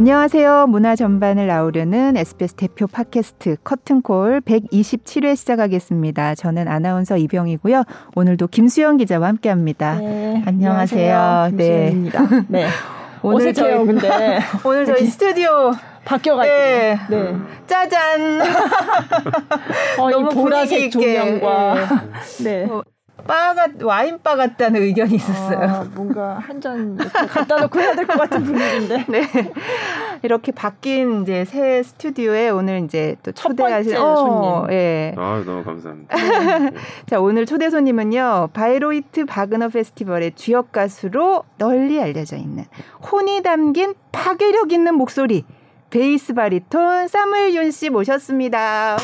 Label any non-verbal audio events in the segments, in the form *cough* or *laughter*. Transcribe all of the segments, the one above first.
안녕하세요. 문화 전반을 아우르는 SBS 대표 팟캐스트 커튼콜 127회 시작하겠습니다. 저는 아나운서 이병이고요. 오늘도 김수영 기자와 함께합니다. 네, 안녕하세요. 안녕하세요. 김수영입니다. 네. *laughs* 네. *laughs* 오늘 저희 근데 오늘 저희 스튜디오 바뀌어가지고 네. 네. 짜잔. 어, *laughs* 너무 보라색 조명과 네. 어, 바가 와인바 같다는 의견이 있었어요. 아, 뭔가 한 잔 갖다 놓고 해야 될 것 같은 분위기인데. *laughs* 네. 이렇게 바뀐 이제 새 스튜디오에 오늘 이제 또 초대하신 어, 손님. 예. 아, 너무 감사합니다. *laughs* 자, 오늘 초대 손님은요. 바이로이트 바그너 페스티벌의 주역 가수로 널리 알려져 있는 혼이 담긴 파괴력 있는 목소리 베이스 바리톤 사무엘 윤씨 모셨습니다. 와!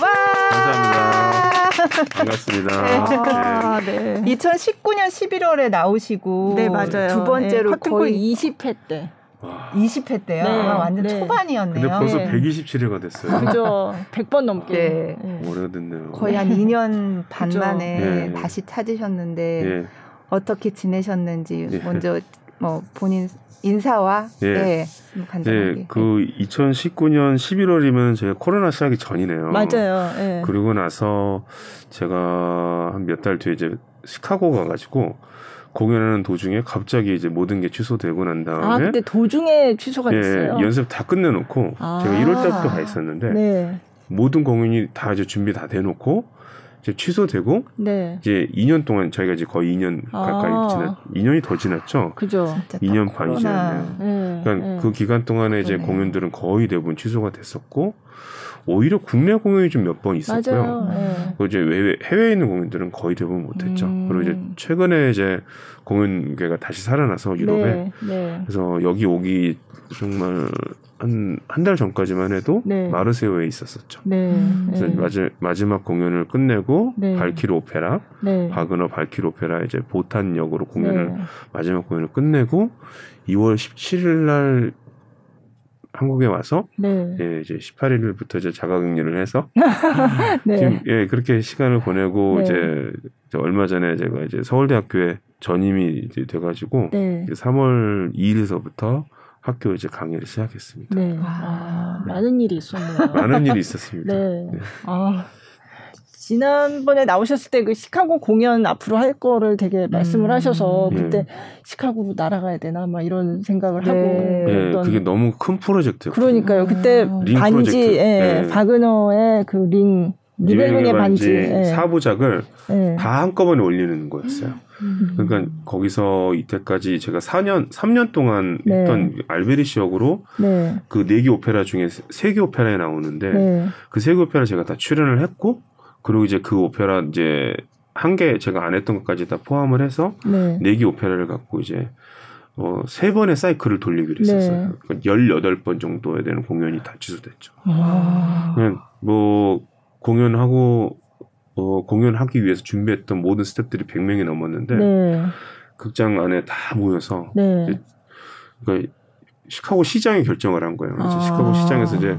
감사합니다. 반갑습니다. *laughs* 네. 아, 네. 2019년 11월에 나오시고 네, 맞아요. 두 번째로 네, 거의 20회 때. 와. 20회 때요? 네, 아, 완전 네. 초반이었네요. 근데 벌써 네. 127회가 됐어요. 그죠. 100번 넘게. 네. 네. 오래됐네요. 거의 한 2년 반 만에 네. 다시 찾으셨는데 네. 어떻게 지내셨는지 먼저 뭐 본인 인사와 예. 네, 간단하게. 네, 그 2019년 11월이면 제가 코로나 시작이 전이네요. 맞아요. 네. 그리고 나서 제가 한 몇 달 뒤에 이제 시카고 가가지고 공연하는 도중에 갑자기 이제 모든 게 취소되고 난 다음에 아 그때 도중에 취소가 예, 됐어요. 연습 다 끝내놓고 아. 제가 1월 달부터 가 있었는데 네. 모든 공연이 다 이제 준비 다 돼놓고 이제 취소되고 네. 이제 2년 동안 저희가 이제 거의 2년 가까이 아. 지났 2년이 더 지났죠. 그죠. 2년 반이 지났네요. 네. 그러니까 네. 그 기간 동안에 이제 그러네. 공연들은 거의 대부분 취소가 됐었고 오히려 국내 공연이 좀 몇 번 있었고요. 네. 그 이제 해외, 해외에 있는 공연들은 거의 대부분 못했죠. 음. 그리고 이제 최근에 이제 공연계가 다시 살아나서 유럽에 네. 네. 그래서 여기 오기 정말 한 한 달 전까지만 해도 네. 마르세유에 있었었죠. 네. 그래서 네. 마지, 마지막 공연을 끝내고 네. 발키르 오페라, 바그너 발키르 오페라 이제 보탄 역으로 공연을 마지막 공연을 끝내고 2월 17일 날 한국에 와서 네. 예, 이제 18일부터 이제 자가격리를 해서 *laughs* 네. 지금 예 그렇게 시간을 보내고 네. 이제 얼마 전에 제가 이제 서울대학교에 전임이 이제 돼가지고 네. 3월 2일서부터 학교 이제 강의를 시작했습니다. 네. 아, 많은 일이 있었네요. *laughs* 많은 일이 있었습니다. 네. 네. 아, 지난번에 나오셨을 때 그 시카고 공연 앞으로 할 거를 되게 말씀을 음. 하셔서 예. 그때 예. 시카고로 날아가야 되나 막 이런 생각을 네. 하고 예, 그게 너무 큰 프로젝트예요. 그러니까요. 그때 음. 반지 예, 예. 바그너의 그링 니벨룽의 반지, 예. 사부작을 예. 다 한꺼번에 올리는 거였어요. 음. 그러니까 거기서 이때까지 제가 4년 3년 동안 네. 했던 알베리시 역으로 네. 그네 개 오페라 중에 세 개 오페라에 나오는데 네. 그세 개 오페라 제가 다 출연을 했고 그리고 이제 그 오페라 이제 한 개 제가 안 했던 것까지 다 포함을 해서 네, 네개 오페라를 갖고 이제 어, 세 번의 사이클을 돌리기로 했었어요. 네. 그러니까 18번 정도에 되는 공연이 다 취소됐죠. 아. 그냥 뭐 공연하고 어, 공연하기 위해서 준비했던 모든 스탭들이 100명이 넘었는데 네. 극장 안에 다 모여서 네. 그러니까 시카고 시장이 결정을 한 거예요. 아. 시카고 시장에서 이제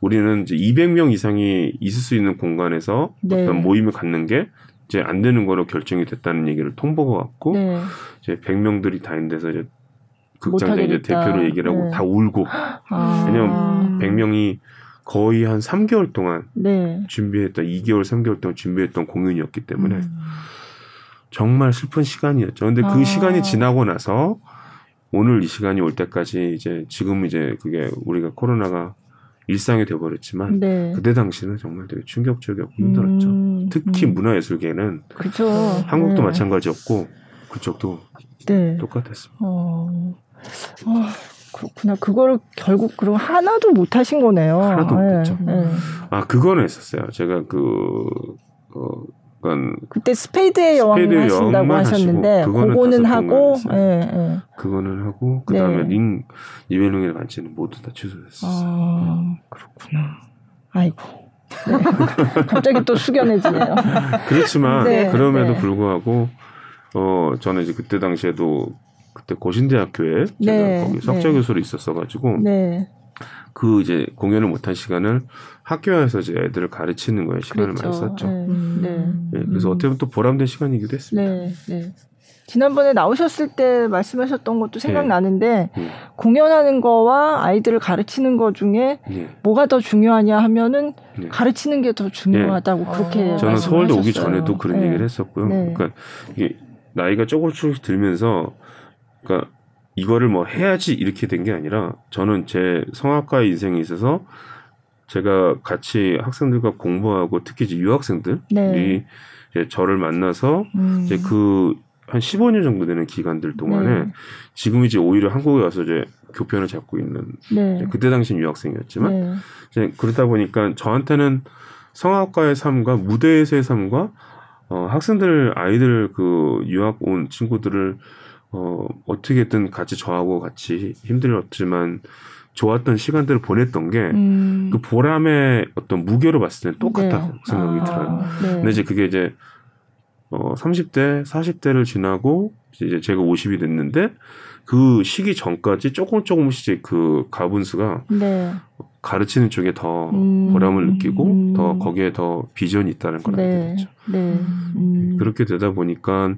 우리는 이제 200명 이상이 있을 수 있는 공간에서 네. 어떤 모임을 갖는 게 이제 안 되는 거로 결정이 됐다는 얘기를 통보가 왔고 네. 이제 100명들이 다 있는 데서 이제 극장장 이제 대표로 얘기를 하고 네. 다 울고 아. 왜냐면 100명이 거의 한 3개월 동안 네. 준비했던 2개월 3개월 동안 준비했던 공연이었기 때문에 음. 정말 슬픈 시간이었죠. 근데 그 아. 시간이 지나고 나서 오늘 이 시간이 올 때까지 이제 지금 이제 그게 우리가 코로나가 일상이 돼버렸지만 네. 그때 당시는 정말 되게 충격적이었고 힘들었죠. 음, 특히 음. 문화예술계는 그쵸. 한국도 네. 마찬가지였고 그쪽도 네. 똑같았습니다. 어, 어, 그렇구나. 그거를 결국 그럼 하나도 못 하신 거네요. 하나도 네. 못했죠. 네. 아 그거는 했었어요. 제가 그 어, 약간 그때 스페이드의 여왕 하신다고 하셨는데 그거는 하고 예, 예. 그거는 하고 그다음에 네. 링 니벨룽의 반지는 모두 다 취소됐어요. 아, 네. 그렇구나. 아이고. 네. *laughs* 갑자기 또 숙연해지네요. 그렇지만 네, 그럼에도 네. 불구하고 어 저는 이제 그때 당시에도 그때 고신대학교에 제가 네, 거기 석좌 교수로 있었어 가지고 그 이제 공연을 못한 시간을 학교에서 이제 애들을 가르치는 거에 시간을 그렇죠. 많이 썼죠. 네. 네. 네. 그래서 어떻게 보면 또 보람된 시간이기도 했습니다. 네. 네. 지난번에 나오셨을 때 말씀하셨던 것도 생각나는데 네. 공연하는 거와 아이들을 가르치는 것 중에 네. 뭐가 더 중요하냐 하면은 네. 가르치는 게 더 중요하다고 그렇게 저는 서울대 오기 전에도 그런 얘기를 했었고요. 그러니까 이게 나이가 조금씩 들면서 그러니까 이거를 뭐 해야지 이렇게 된 게 아니라 저는 제 성악가 인생에 있어서 제가 같이 학생들과 공부하고 특히 이제 유학생들이 네. 이제 저를 만나서 음. 이제 그 한 15년 정도 되는 기간들 동안에 네. 지금 이제 오히려 한국에 와서 이제 교편을 잡고 있는 네. 그때 당시는 유학생이었지만 네. 이제 그러다 보니까 저한테는 성악가의 삶과 무대에서의 삶과 어, 학생들 아이들 그 유학 온 친구들을 어, 어떻게든 같이 저하고 같이 힘들었지만 좋았던 시간들을 보냈던 게그 음. 그 보람의 어떤 무게로 봤을 때는 똑같다 네. 생각이 아, 들어요. 네. 근데 이제 그게 이제 어 30대, 40대를 지나고 이제 제가 50이 됐는데 그 시기 전까지 조금 조금씩 그 가분수가 네. 가르치는 쪽에 더 음. 보람을 느끼고 음. 더 거기에 더 비전이 있다는 걸 알게 네. 됐죠. 그렇게 되다 보니까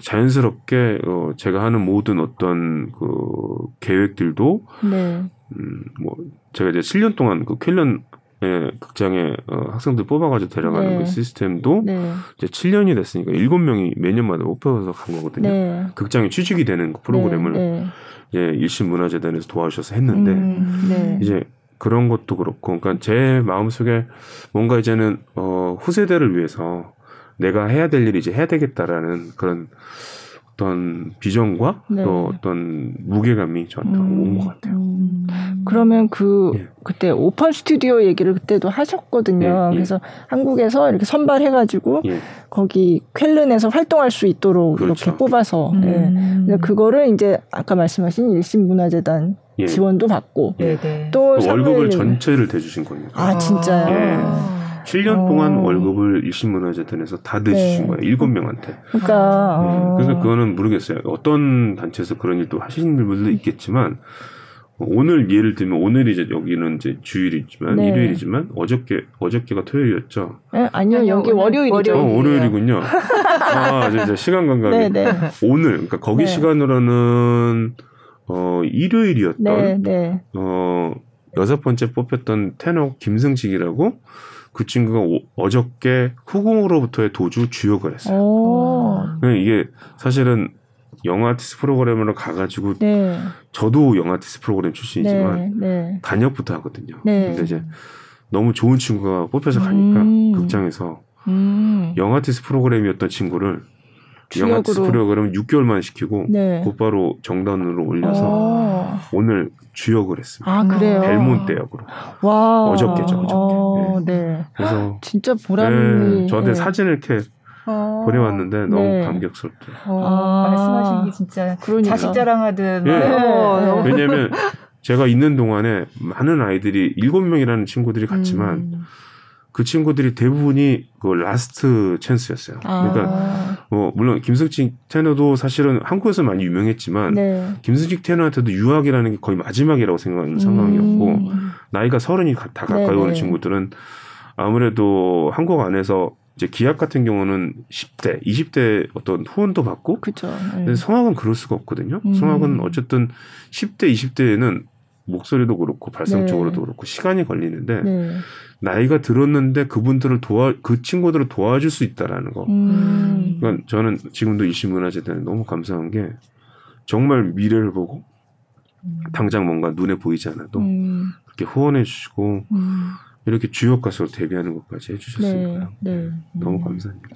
자연스럽게 어 제가 하는 모든 어떤 그 계획들도 네. 음 뭐 제가 이제 7년 동안 그 쾰런 예, 극장에 어, 학생들 뽑아가지고 데려가는 네. 그 시스템도 네. 이제 7년이 됐으니까 7명이 매년마다 뽑혀서 간 거거든요. 네. 극장에 취직이 되는 그 프로그램을 네. 네. 예, 일신문화재단에서 도와주셔서 했는데 음, 네. 이제 그런 것도 그렇고, 그러니까 제 마음속에 뭔가 이제는 어, 후세대를 위해서 내가 해야 될 일이 이제 해야 되겠다라는 그런 어떤 비전과 네. 또 어떤 무게감이 저한테 음, 온것 같아요. 음. 그러면 그 예. 그때 오픈 스튜디오 얘기를 그때도 하셨거든요. 예, 예. 그래서 한국에서 이렇게 선발해가지고 예. 거기 쾰른에서 활동할 수 있도록 그렇죠. 이렇게 뽑아서 음. 예. 그거를 이제 아까 말씀하신 일신문화재단 예. 지원도 받고 또그 월급을 전체를 대주신 거예요. 아 진짜요? 7년 동안 어. 월급을 일신문화재단에서 다 내주신 네. 거예요. 일곱 명한테. 그러니까. 네. 어. 그래서 그거는 모르겠어요. 어떤 단체에서 그런 일도 하시는 분들도 있겠지만 오늘 예를 들면 오늘이 이제 여기는 이제 주일이지만 네. 일요일이지만 어저께 어저께가 토요일이었죠. 네? 아니요 여기 월요일이죠. 어, 월요일이군요. *laughs* 아 이제 시간 감각이 네, 네. 오늘 그러니까 거기 네. 시간으로는 어 일요일이었던 네, 네. 어 여섯 번째 뽑혔던 테너 김승식이라고 그 친구가 오, 어저께 후궁으로부터의 도주 주역을 했어요. 그러니까 이게 사실은 영화 아티스트 프로그램으로 가가지고 네. 저도 영화 아티스트 프로그램 출신이지만 네, 네. 단역부터 하거든요. 네. 근데 이제 너무 좋은 친구가 뽑혀서 가니까 음. 극장에서 음. 영화 아티스트 프로그램이었던 친구를 영화 아티스트 프로그램 6개월만 시키고 네. 곧바로 정단으로 올려서 오. 오늘 주역을 했습니다. 아 그래요? 벨몬테 역으로. 와 어저께죠, 어저께. 어, 네. 네. 그래서 진짜 보람이. 네, 저한테 네. 사진을 이렇게 어, 보내왔는데 너무 네. 감격스럽죠. 어, 아, 말씀하신 게 진짜 그러니까. 자식 자랑하듯. 예. 어, 왜냐하면 제가 있는 동안에 많은 아이들이 일곱 명이라는 친구들이 갔지만 음. 그 친구들이 대부분이 그 last chance였어요. 아. 그러니까 뭐 물론 김승식 테너도 사실은 한국에서 많이 유명했지만 네. 김승식 테너한테도 유학이라는 게 거의 마지막이라고 생각하는 음. 상황이었고 나이가 서른이 다 가까이 네네. 오는 친구들은 아무래도 한국 안에서 이제 기악 같은 경우는 10대, 20대 어떤 후원도 받고. 그렇죠. 네. 성악은 그럴 수가 없거든요. 음. 성악은 어쨌든 10대, 20대에는 목소리도 그렇고 발성적으로도 네. 그렇고 시간이 걸리는데 네. 나이가 들었는데 그분들을 도와 그 친구들을 도와줄 수 있다라는 거. 음. 그러니까 저는 지금도 이신문화재단에 너무 감사한 게 정말 미래를 보고 음. 당장 뭔가 눈에 보이지 않아도 음. 그렇게 후원해 주시고 음. 이렇게 주역 가수로 데뷔하는 것까지 해주셨으니까요. 네, 네. 너무 감사합니다.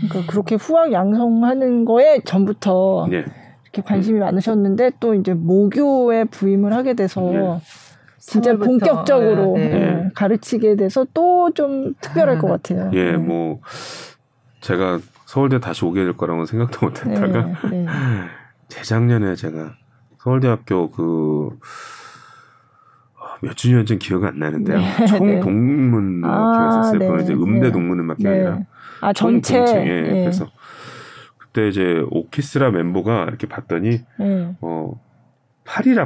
그러니까 그렇게 후학 양성하는 거에 전부터 네. 이렇게 관심이 음. 많으셨는데 또 이제 모교에 부임을 하게 돼서 네. 진짜 본격적으로 네, 네. 네. 가르치게 돼서 또 좀 특별할 것 같아요. 예, 뭐 제가 서울대 다시 오게 될 거라고 생각도 못했다가 *laughs* 재작년에 제가 서울대학교 그 몇 주년 전 기억이 안 나는데요. 네, *laughs* 총동문 네. 학교였었어요. 아, 그건 네, 이제 음대 네. 동문음악회 네. 아니라 아 전체 예, 네. 그래서 그때 이제 오키스라 멤버가 이렇게 봤더니 어 8일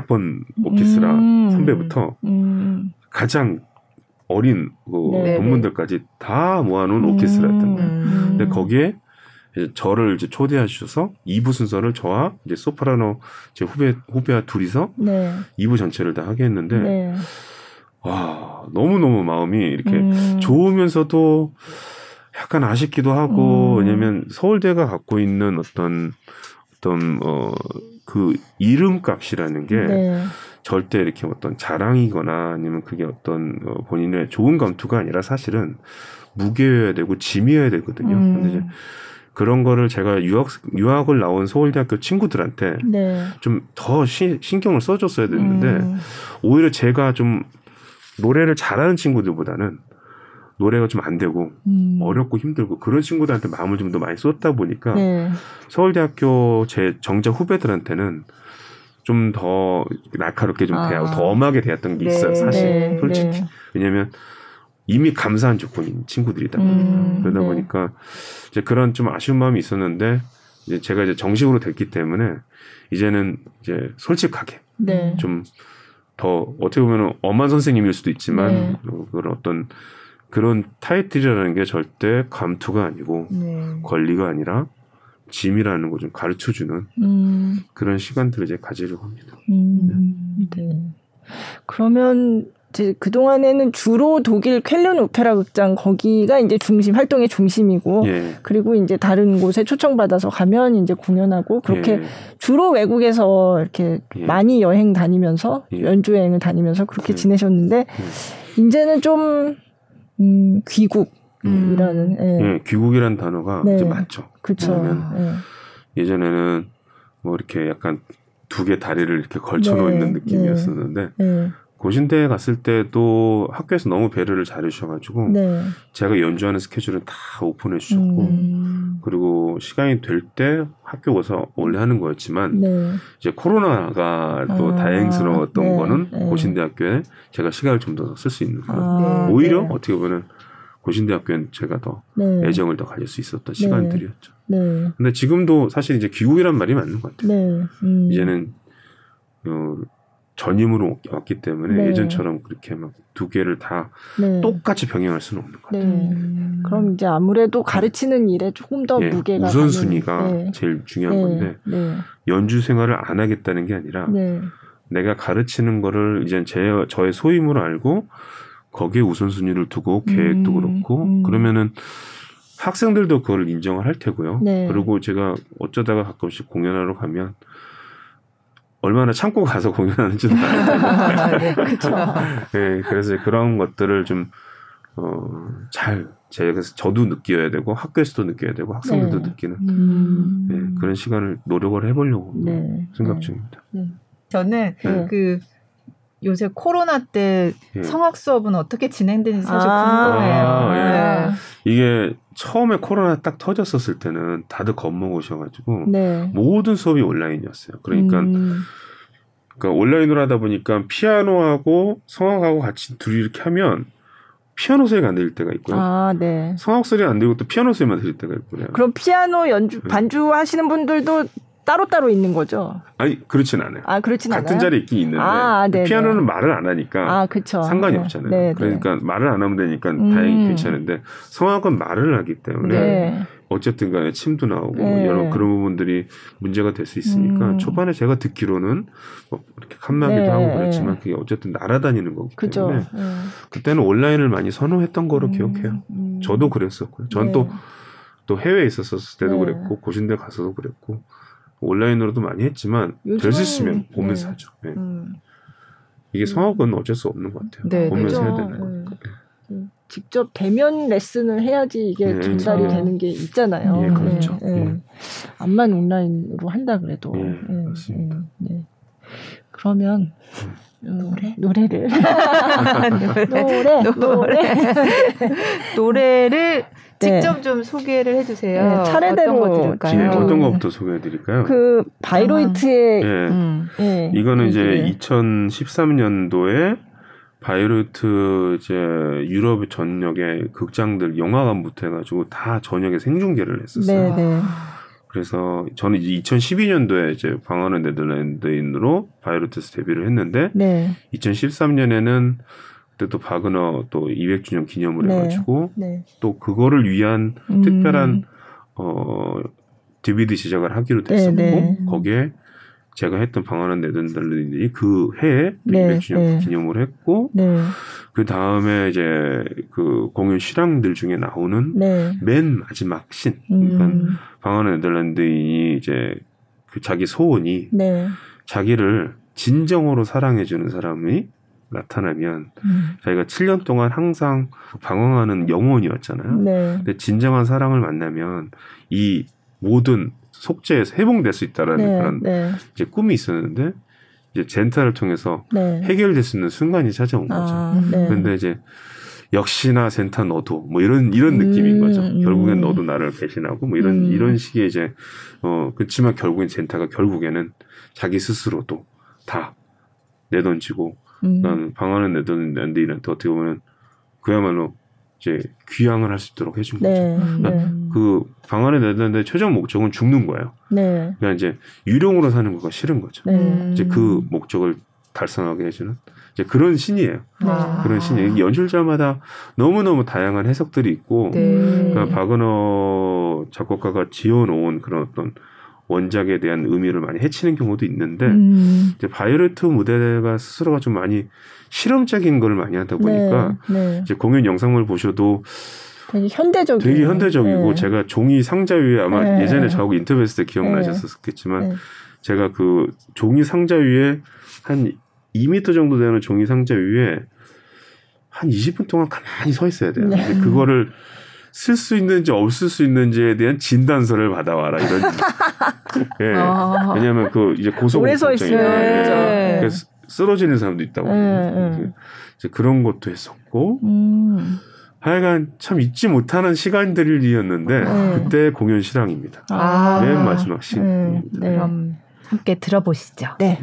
오케스트라 음. 선배부터 음. 가장 어린 그 동문들까지 다 모아놓은 음. 오케스트라였던 거예요. 음. 근데 거기에 이제 저를 이제 초대하셔서 2부 순서를 저와 이제 소프라노 제 후배 후배와 둘이서 네. 2부 전체를 다 하게 했는데 네. 와 너무 너무 마음이 이렇게 음. 좋으면서도 약간 아쉽기도 하고 음. 왜냐면 서울대가 갖고 있는 어떤 어떤 어 그 이름값이라는 게 네. 절대 이렇게 어떤 자랑이거나 아니면 그게 어떤 어 본인의 좋은 감투가 아니라 사실은 무게여야 되고 짐이어야 되거든요. 음. 근데 이제 그런 거를 제가 유학 유학을 나온 서울대학교 친구들한테 네. 좀더 신경을 써줬어야 됐는데 음. 오히려 제가 좀 노래를 잘하는 친구들보다는 노래가 좀 안 되고 음. 어렵고 힘들고 그런 친구들한테 마음을 좀 더 많이 쏟다 보니까 네. 서울대학교 제 정작 후배들한테는 좀 더 날카롭게 좀 아. 대하고 더 엄하게 대했던 게 네. 있어요 사실 네. 솔직히 네. 왜냐하면 이미 감사한 조건인 친구들이다 보니까 음. 그러다 네. 보니까 이제 그런 좀 아쉬운 마음이 있었는데 이제 제가 이제 정식으로 됐기 때문에 이제는 이제 솔직하게 네. 좀더 어떻게 보면 엄한 선생님일 수도 있지만 네. 어, 그런 어떤 그런 타이틀이라는 게 절대 감투가 아니고 네. 권리가 아니라 짐이라는 걸 좀 가르쳐 주는 음. 그런 시간들을 이제 가지려고 합니다. 음. 네. 그러면 이제 그 동안에는 주로 독일 쾰른 오페라 극장 거기가 이제 중심 활동의 중심이고 예. 그리고 이제 다른 곳에 초청받아서 가면 이제 공연하고 그렇게 예. 주로 외국에서 이렇게 예. 많이 여행 다니면서 예. 연주 여행을 다니면서 그렇게 예. 지내셨는데 예. 이제는 좀 음, 귀국 이라는 음. 예. 귀국이라는 단어가 네. 이제 많죠. 그렇죠. 예전에는 뭐 이렇게 약간 두 개 다리를 이렇게 걸쳐 놓는 네. 느낌이었었는데 네. 고신대에 갔을 때도 학교에서 너무 배려를 잘해주셔가지고 네. 제가 연주하는 스케줄은 다 오픈해 주셨고 음. 그리고 시간이 될 때 학교 와서 원래 하는 거였지만 네. 이제 코로나가 또 아. 다행스러웠던 네. 거는 네. 고신대학교에 제가 시간을 좀 더 쓸 수 있는 그런 아. 오히려 네. 어떻게 보면 고신대학교엔 제가 더 네. 애정을 더 가질 수 있었던 시간들이었죠. 근데 지금도 사실 이제 귀국이란 말이 맞는 것 같아요. 음. 이제는 어, 전임으로 왔기 때문에 네. 예전처럼 그렇게 막 두 개를 다 네. 똑같이 병행할 수는 없는 것 같아요. 네. 음. 그럼 이제 아무래도 가르치는 일에 조금 더 예, 무게가 우선순위가 네. 제일 중요한 네. 건데 네. 연주 생활을 안 하겠다는 게 아니라 내가 가르치는 거를 이제 제 저의 소임으로 알고 거기에 우선순위를 두고 계획도 음. 그렇고 음. 그러면은 학생들도 그걸 인정을 할 테고요. 그리고 제가 어쩌다가 가끔씩 공연하러 가면 얼마나 참고 가서 *laughs* 공연하는지도 알아요. *laughs* 네, 그렇죠. *laughs* 네, 그래서 그런 것들을 좀 어, 잘 제가 저도 느껴야 되고 학교에서도 느껴야 되고 학생들도 네. 느끼는 음. 네, 그런 시간을 노력을 해보려고 네. 생각 네. 중입니다. 네. 저는 네. 그 요새 코로나 때 예. 성악 수업은 어떻게 진행되는지 사실 아~ 궁금해요. 아, 예. 이게 처음에 코로나 딱 터졌었을 때는 다들 겁먹으셔가지고 네. 모든 수업이 온라인이었어요. 그러니까 음. 그러니까 온라인으로 하다 보니까 피아노하고 성악하고 같이 둘이 이렇게 하면 피아노 소리가 안 들릴 때가 있고요. 아, 네. 성악 소리가 안 들리고 또 피아노 소리만 들릴 때가 있고요. 그럼 피아노 연주 네. 반주 하시는 분들도 따로따로 있는 거죠? 아니 그렇진 않아요. 아 그렇진 같은 않아요. 자리에 있긴 있는데 아, 피아노는 말을 안 하니까 아, 그쵸. 상관이 네. 없잖아요. 네, 네. 그러니까 말을 안 하면 되니까 음. 다행히 괜찮은데 성악은 말을 하기 때문에 네. 어쨌든 간에 침도 나오고 네. 여러 그런 부분들이 문제가 될 수 있으니까 음. 초반에 제가 듣기로는 뭐 이렇게 네. 하고 그랬지만 그게 어쨌든 날아다니는 거기. 때문에 네. 그때는 온라인을 많이 선호했던 거로 음. 기억해요. 음. 저도 그랬었고요. 전 또또 또 해외에 있었을 때도 그랬고 고신대 가서도 그랬고 온라인으로도 많이 했지만 될 수 있으면 보면서 네. 하죠. 네. 음. 이게 성악은 어쩔 수 없는 것 같아요. 네, 보면서 그렇죠. 해야 되는 거니까. 네. 음, 직접 대면 레슨을 해야지 이게 네, 전달이 네. 되는 게 있잖아요. 예, 그렇죠. 네, 네. 암만 온라인으로 한다 그래도. 예, 맞습니다. 네. 그러면 음, 노래 노래를 *laughs* 노래 노래 노래를 직접 네. 좀 소개를 해주세요. 네, 차례대로 어떤 거 들을까요? 어떤 것부터 소개해드릴까요? 그 바이로이트의 아. 네. 음. 네. 이거는 이제 2013년도에 바이로이트 이제 유럽 전역의 극장들 영화관부터 해가지고 다 전역에 생중계를 했었어요. 네, 네. 그래서 저는 이제 2012년도에 이제 방언은 네덜란드인으로 바이오르트스 데뷔를 했는데 네. 2013년에는 그때 또 바그너 또 200주년 기념을 네. 해가지고 네. 또 그거를 위한 음. 특별한 어 DVD 제작을 하기로 네, 됐었고 네. 거기에 제가 했던 방언은 네덜란드인이 그 해에 200주년 기념을 했고 그 다음에 이제 그 공연 실황들 중에 나오는 맨 마지막 신 그러니까 음. 방언은 네덜란드인이 이제 그 자기 소원이 자기를 진정으로 사랑해주는 사람이 나타나면 음. 자기가 7년 동안 항상 방황하는 영혼이었잖아요. 네. 근데 진정한 사랑을 만나면 이 모든 속죄에서 해봉될 수 있다라는 네, 그런 네. 이제 꿈이 있었는데 이제 젠타를 통해서 네. 해결될 수 있는 순간이 찾아온 거죠. 아, 네. 근데 이제 역시나 젠타 너도 뭐 이런 이런 음, 느낌인 거죠. 음. 결국엔 너도 나를 배신하고 뭐 이런 음. 이런 식의 이제 어 그렇지만 결국엔 젠타가 결국에는 자기 스스로도 다 내던지고 음. 난 방안을 내던 랜드인한테 어떻게 보면 그야말로 이제 귀향을 할 수 있도록 해준 거죠. 네, 네. 그 방안에 내는데 최종 목적은 죽는 거예요. 네. 그러니까 이제 유령으로 사는 거가 싫은 거죠. 네. 이제 그 목적을 달성하게 해주는 이제 그런 신이에요. 아. 그런 신이 연출자마다 너무 너무 다양한 해석들이 있고, 네. 그러니까 바그너 작곡가가 지어놓은 그런 어떤 원작에 대한 의미를 많이 해치는 경우도 있는데 음. 이제 바이오레트 무대가 스스로가 좀 많이 실험적인 걸 많이 하다 보니까 네, 네. 이제 공연 영상을 보셔도 되게 현대적이고 되게 현대적이고 네. 제가 종이 상자 위에 아마 네. 예전에 저하고 인터뷰했을 때 기억나셨었겠지만 네. 제가 그 종이 상자 위에 한 2미터 정도 되는 종이 상자 위에 한 20분 동안 가만히 서 있어야 돼요. 네. 그거를 쓸 수 있는지 없을 수 있는지에 대한 진단서를 받아와라 이런. *laughs* 예. 아. 왜냐하면 그 이제 고소 오래 서 있으면 네. 그래서 쓰러지는 사람도 있다고. 네, 네. 이제 그런 것도 했었고. 음. 하여간 참 잊지 못하는 시간들이었는데 네. 그때 공연 실황입니다. 아. 맨 마지막 시간입니다. 네. 그럼 함께 들어보시죠. 네.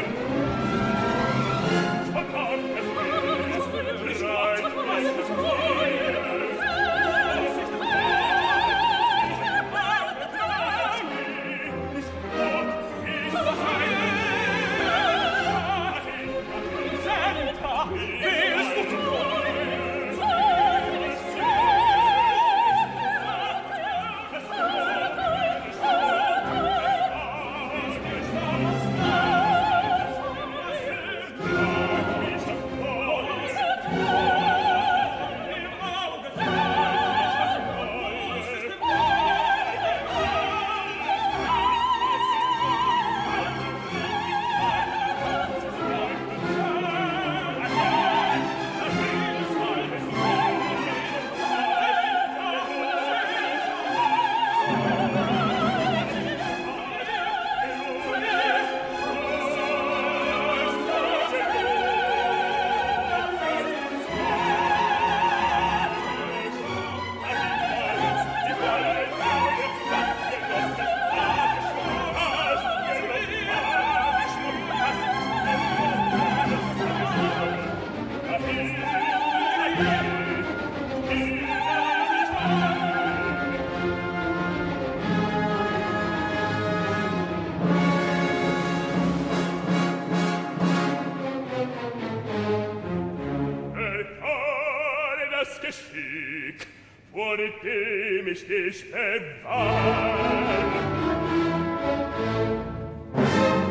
dich bewahren.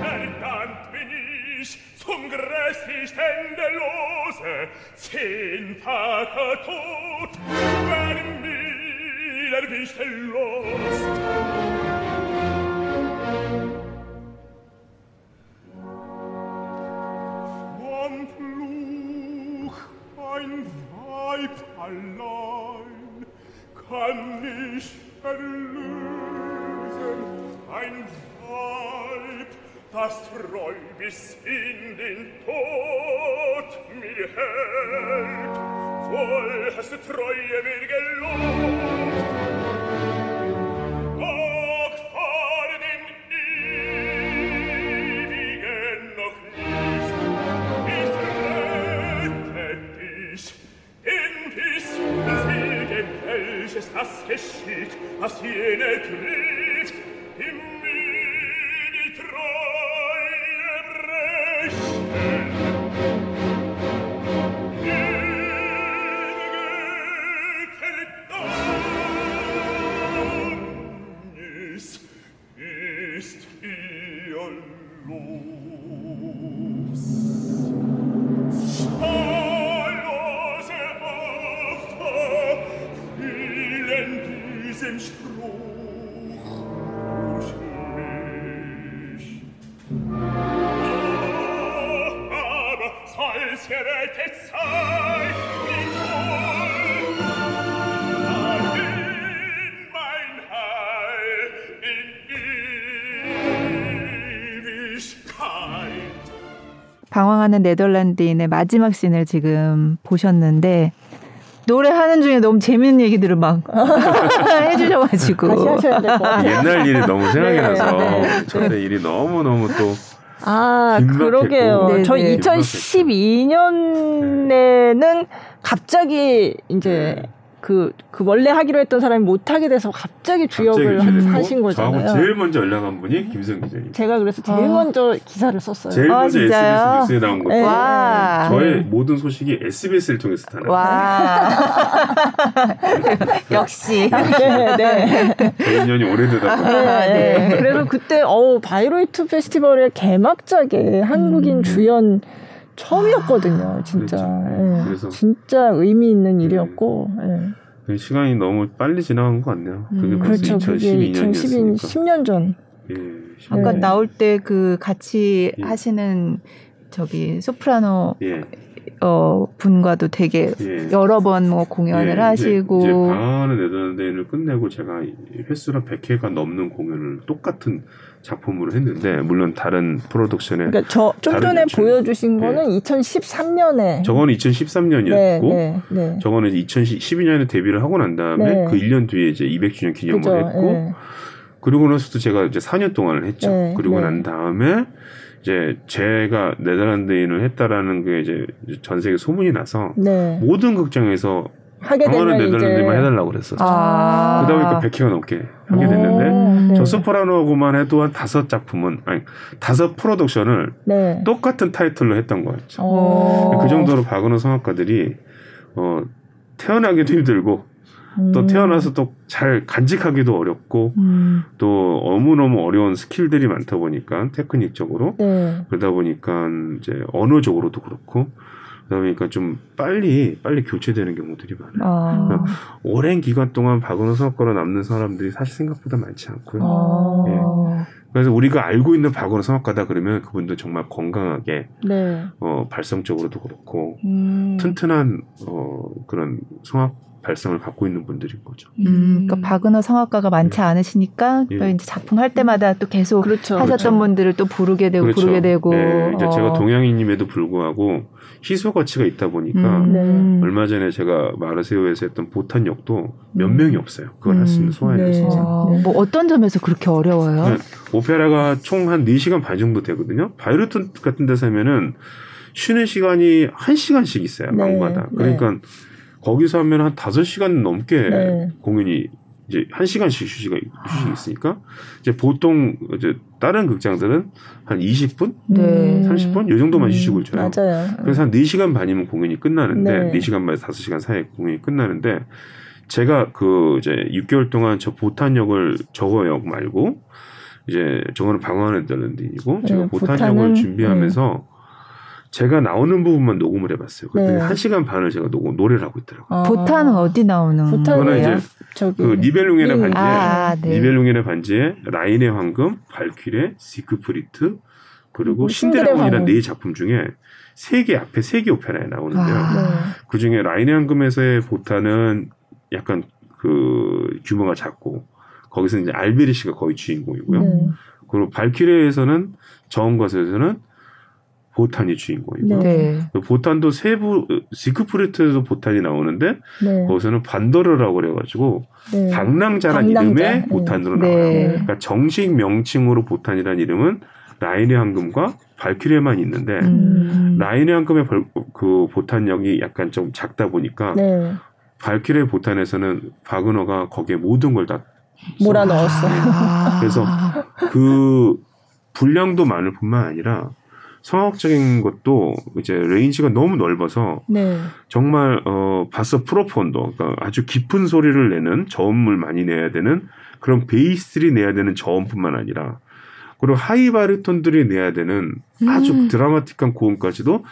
Verdammt bin ich zum grässlichen der Lose, zehnfacher Tod, wenn mir der Wichtel lost. kann mich erlösen. Ein Weib, das treu bis in den Tod mir hält, voll hast du Treue mir gelohnt. das geschieht, was jene Tränen 방황하는 네덜란드인의 마지막 씬을 지금 보셨는데 노래하는 중에 너무 재밌는 얘기들을 막 *laughs* 해주셔가지고 다시 하셔야 될 것 같아요. 옛날 일이 너무 생각이 네, 나서 네, 네. 전에 일이 너무 너무 또 아, 그러게요. 네, 저 2012년에는 갑자기 이제 그, 그 원래 하기로 했던 사람이 못 하게 돼서 갑자기 주역을 갑자기 하신 거잖아요. 저하고 제일 먼저 연락한 분이 김성 기자님. 제가 그래서 제일 아. 먼저 기사를 썼어요. 제일 아, 먼저 진짜요? SBS 뉴스에 나온 것도 네. 와. 저의 네. 모든 소식이 SBS를 통해서 다 나와요. 와. *laughs* 역시. 네, 네. 인연이 오래되다 보니까. 네, 네. 그래서 그때 어우 바이로이트 페스티벌의 개막작에 한국인 음. 주연 처음이었거든요, 진짜. 네. 그래서 진짜 의미 있는 네. 일이었고. 네. 시간이 너무 빨리 지나간 것 같네요. 그게 음, 그렇죠. 2012년이었으니까. 10년 전. 예, 아까 나올 때 그 같이 예. 하시는 저기 소프라노 예. 어 분과도 되게 예. 여러 번 뭐 공연을 예, 하시고 이제, 이제 방황하는 네덜란드인을 끝내고 제가 횟수로 100회가 넘는 공연을 똑같은 작품으로 했는데 물론 다른 프로덕션에 그러니까 저 좀 전에 보여주신 네. 거는 2013년에 저거는 2013년이었고 네, 네, 네. 저거는 2012년에 데뷔를 하고 난 다음에 네. 그 1년 뒤에 이제 200주년 기념을 그죠, 했고 네. 그리고 나서도 제가 이제 4년 동안을 했죠. 그리고 난 다음에 이제 제가 네덜란드인을 했다라는 게 이제 전 세계 소문이 나서 모든 극장에서 하게 되면 네덜란드만 해달라고 그랬었죠. 아~ 그러다 보니까 100회가 넘게 하게 됐는데 네. 저 소프라노하고만 해도 한 다섯 작품은 아니 다섯 프로덕션을 네. 똑같은 타이틀로 했던 거였죠. 그 정도로 박은호 성악가들이 어, 태어나기도 힘들고 음. 또 태어나서 또 잘 간직하기도 어렵고 음. 또 너무너무 어려운 스킬들이 많다 보니까 테크닉적으로 네. 그러다 보니까 이제 언어적으로도 그렇고 그러다 보니까 좀 빨리 빨리 교체되는 경우들이 많아요. 아. 그러니까 오랜 기간 동안 박은호 성악가로 남는 사람들이 사실 생각보다 많지 않고요. 아. 예. 그래서 우리가 알고 있는 박은호 성악가다 그러면 그분들 정말 건강하게 네. 어, 발성적으로도 그렇고 음. 튼튼한 어, 그런 성악 발성을 갖고 있는 분들인 거죠. 음, 그러니까 박은호 성악가가 많지 예. 않으시니까 예. 또 이제 작품 할 때마다 또 계속 그렇죠. 하셨던 그렇죠. 분들을 또 부르게 되고 그렇죠. 부르게 되고. 네, 이제 어. 제가 동양인임에도 불구하고 희소 가치가 있다 보니까 음, 네. 얼마 전에 제가 마르세오에서 했던 보탄 역도 몇 음. 명이 없어요. 그걸 할 수 있는 음, 있어요. 네. 뭐 어떤 점에서 그렇게 어려워요? 네, 오페라가 총 한 4시간 반 정도 되거든요. 바이루트 같은 데서 하면은 쉬는 시간이 1시간씩 있어요. 네. 방마다. 그러니까 네. 거기서 하면 한 5시간 넘게 네. 공연이 이제 1시간씩 휴식이, 휴식이 있으니까 이제 보통 이제 다른 극장들은 한 20분, 네. 30분 이 정도만 음, 휴식을 줘요. 맞아요. 그래서 한 4시간 반이면 공연이 끝나는데 네. 4시간 반 5시간 사이에 공연이 끝나는데 제가 그 이제 6개월 동안 저 보탄 역을 저거 역 말고 이제 저거는 방황하는 화란인이고 제가 네, 보탄 역을 준비하면서 네. 제가 나오는 부분만 녹음을 해봤어요. 그랬더니 네. 한 시간 반을 제가 녹음 노래를 하고 있더라고요. 아. 보탄은 어디 나오는? 보탄은 이제 저기. 그 니벨룽의 네. 반지에 아, 네. 니벨룽의 반지에 라인의 황금, 발퀴레, 지크프리트 그리고 신들의 황혼이라는 네 작품 중에 세 개 앞에 세 개 오페라에 나오는데요. 아, 네. 그 중에 라인의 황금에서의 보탄은 약간 그 규모가 작고 거기서 이제 알베리시가 거의 주인공이고요. 네. 그리고 발키레에서는 저음과서에서는 보탄이 주인공이고 네. 보탄도 세부 지크프리트에서 보탄이 나오는데 네. 거기서는 반더르라고 그래가지고 네. 방랑자란 방랑자. 이름의 네. 보탄으로 네. 나와요. 그러니까 정식 명칭으로 보탄이라는 이름은 라인의 황금과 발키레만 있는데 음. 라인의 황금의 벌, 그 보탄 역이 약간 좀 작다 보니까 네. 발키레 보탄에서는 바그너가 거기에 모든 걸 다 몰아 넣었어요. 그래서 그 분량도 많을 뿐만 아니라 성악적인 것도 이제 range가 너무 넓어서 네. 정말 어 basso profondo 그러니까 아주 깊은 소리를 내는 저음을 많이 내야 되는 그런 베이스들이 내야 되는 저음뿐만 아니라 그리고 high 바리톤들이 내야 되는 아주 음. 드라마틱한 고음까지도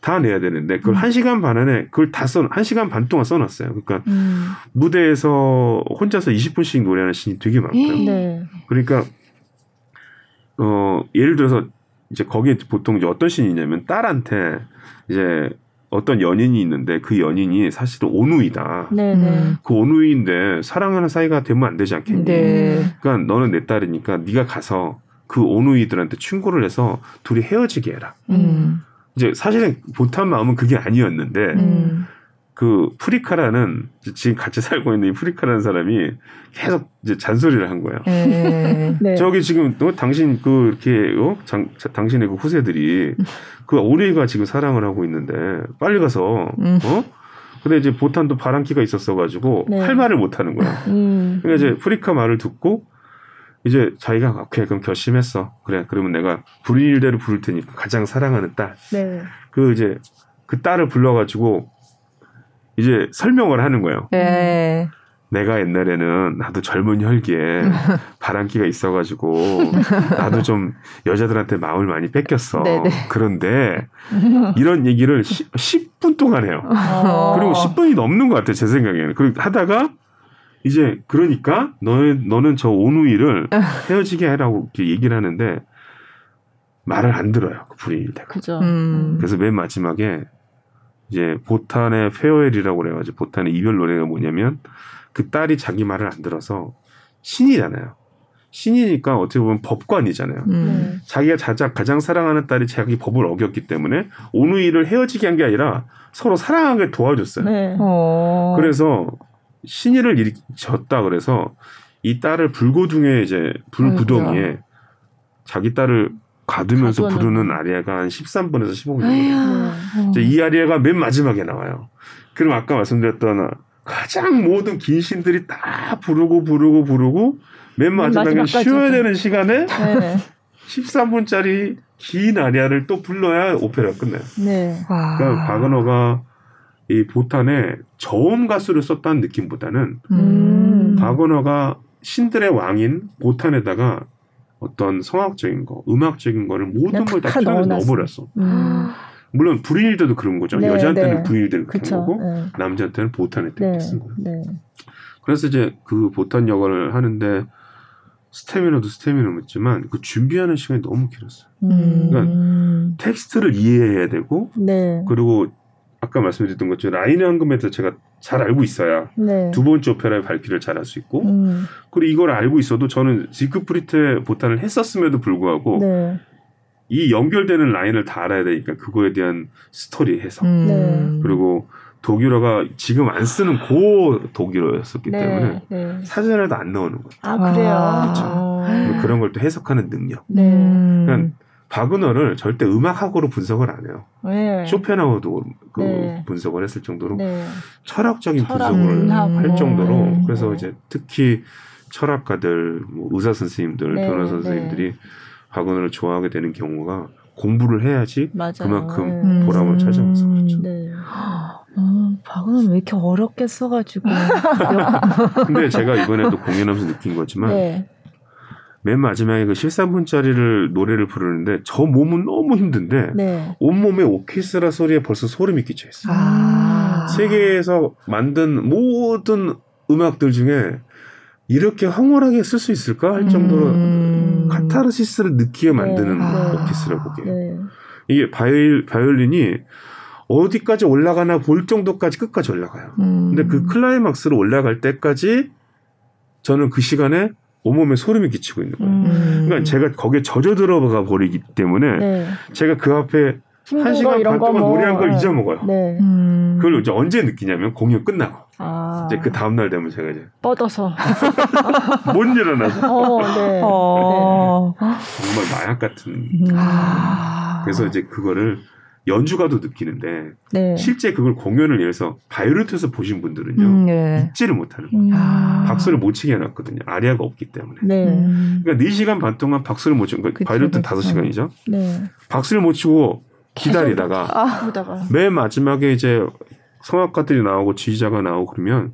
다 내야 되는데 그걸 음. 한 시간 반 안에 그걸 다 써, 한 시간 반 동안 써놨어요. 그러니까 음. 무대에서 혼자서 20분씩 노래하는 신이 되게 많고요. 네. 그러니까 어 예를 들어서 이제 거기에 보통 이제 어떤 신이냐면 딸한테 이제 어떤 연인이 있는데 그 연인이 사실은 오누이다. 네네. 네. 그 오누이인데 사랑하는 사이가 되면 안 되지 않겠니? 네. 그러니까 너는 내 딸이니까 네가 가서 그 오누이들한테 충고를 해서 둘이 헤어지게 해라. 음. 이제 사실은 보탄 마음은 그게 아니었는데 음. 그 프리카라는 지금 같이 살고 있는 이 프리카라는 사람이 계속 이제 잔소리를 한 거예요. 네. 네. 저기 지금 또 당신 그 이렇게 어? 장, 당신의 그 후세들이 그 오누이가 지금 사랑을 하고 있는데 빨리 가서 음. 어? 근데 이제 보탄도 바람기가 있었어 가지고 네. 할 말을 못 하는 거야. 음. 그러니까 이제 프리카 말을 듣고 이제 자기가 오케이 그럼 결심했어. 그래 그러면 내가 불일대로 부를 테니까 가장 사랑하는 딸. 네. 그 이제 그 딸을 불러가지고 이제 설명을 하는 거예요. 네. 내가 옛날에는 나도 젊은 혈기에 *laughs* 바람기가 있어가지고 나도 좀 여자들한테 마음을 많이 뺏겼어. 네네. 그런데 이런 얘기를 10, 10 분 동안 해요. 어. 그리고 10분이 넘는 것 같아요. 제 생각에는. 그리고 하다가 이제 그러니까 너는 너는 저 오누이를 *laughs* 헤어지게 해라고 이렇게 얘기를 하는데 말을 안 들어요. 그 불이일 때가. 그죠. 음. 그래서 맨 마지막에 이제 보탄의 페어웰이라고 그래가지고 보탄의 이별 노래가 뭐냐면 그 딸이 자기 말을 안 들어서 신이잖아요. 신이니까 어떻게 보면 법관이잖아요. 음. 자기가 자작 가장 사랑하는 딸이 자기 법을 어겼기 때문에 오누이를 헤어지게 한 게 아니라 서로 사랑하게 도와줬어요. 네. 어. 그래서 신이를 일으켰다 그래서 이 딸을 불고둥에 이제 불구덩이에 자기 딸을 가두면서 가두는. 부르는 아리아가 한 13분에서 15분. 이 아리아가 맨 마지막에 나와요. 그럼 아까 말씀드렸던 가장 모든 긴 신들이 다 부르고 부르고 부르고 맨 마지막에 쉬어야 되는 시간에 네. 13분짜리 긴 아리아를 또 불러야 오페라가 끝나요. 네. 그러니까 바그너가 이 보탄에 저음 가수를 썼다는 느낌보다는 음. 바그너가 신들의 왕인 보탄에다가 어떤 성악적인 거, 음악적인 거를 모든 걸다 피아노에 넣어버렸어. 음. 물론 불인일 때도 그런 거죠. 네, 여자한테는 네. 불인일 때는 그런 거고 네. 남자한테는 보탄일 때 네, 쓴 거예요. 네. 그래서 이제 그 보탄 역을 하는데 스태미너도 스태미너였지만 그 준비하는 시간이 너무 길었어요. 음. 그러니까 텍스트를 이해해야 되고 네. 그리고 아까 말씀드렸던 것처럼 라인의 황금에서 제가 잘 알고 있어야 네. 두 번째 오페라의 발퀴레를 잘 할 수 있고 음. 그리고 이걸 알고 있어도 저는 지크프리트 보탄을 했었음에도 불구하고 네. 이 연결되는 라인을 다 알아야 되니까 그거에 대한 스토리 해석 음. 네. 그리고 독일어가 지금 안 쓰는 고 독일어였었기 네. 때문에 네. 사전에도 안 나오는 거죠. 아 그래요. 그렇죠. 아. 그런 걸 또 해석하는 능력. 네. 그러니까 바그너를 절대 음악학으로 분석을 안 해요. 네. 쇼펜하우도 그 네. 분석을 했을 정도로 네. 철학적인 철학, 분석을 음, 할 정도로 네. 그래서 이제 특히 철학가들, 뭐 의사 선생님들, 네. 변호사 선생님들이 바그너를 좋아하게 되는 경우가 공부를 해야지 맞아요. 그만큼 음. 보람을 찾아와서 그렇죠. 네. 박은 왜 이렇게 어렵게 써가지고. *laughs* 근데 제가 이번에도 공연하면서 느낀 거지만 네. 맨 마지막에 그 13분짜리를 노래를 부르는데 저 몸은 너무 힘든데 네. 온몸에 오케스트라 소리에 벌써 소름이 끼쳐 있어요. 아~ 세계에서 만든 모든 음악들 중에 이렇게 황홀하게 쓸 수 있을까 할 정도로 음~ 카타르시스를 느끼게 만드는 네. 오케스트라 곡이에요. 네. 이게 바이올, 바이올린이 어디까지 올라가나 볼 정도까지 끝까지 올라가요. 음. 근데 그 클라이막스로 올라갈 때까지 저는 그 시간에 온몸에 소름이 끼치고 있는 거예요. 음. 그러니까 제가 거기에 젖어 들어가 버리기 때문에 네. 제가 그 앞에 한 시간 반 동안 뭐, 노래한 걸 네. 잊어먹어요. 네. 음. 그걸 이제 언제 느끼냐면 공연 끝나고. 아. 이제 그 다음 날 되면 제가 이제. 뻗어서. *laughs* 못 일어나서. 어, 네. 어. 정말 마약 같은. 음. 아. 그래서 이제 그거를 연주가도 느끼는데 네. 실제 그걸 공연을 위해서 바이올린에서 보신 분들은요 음, 네. 잊지를 못하는 거예요. 음. 박수를 못 치게 해놨거든요. 아리아가 없기 때문에. 네. 그러니까 4 시간 반 동안 박수를 못 치고 그러니까 바이올린 5 시간이죠. 네. 박수를 못 치고 기다리다가 아, 맨 마지막에 이제 성악가들이 나오고 지휘자가 나오고 그러면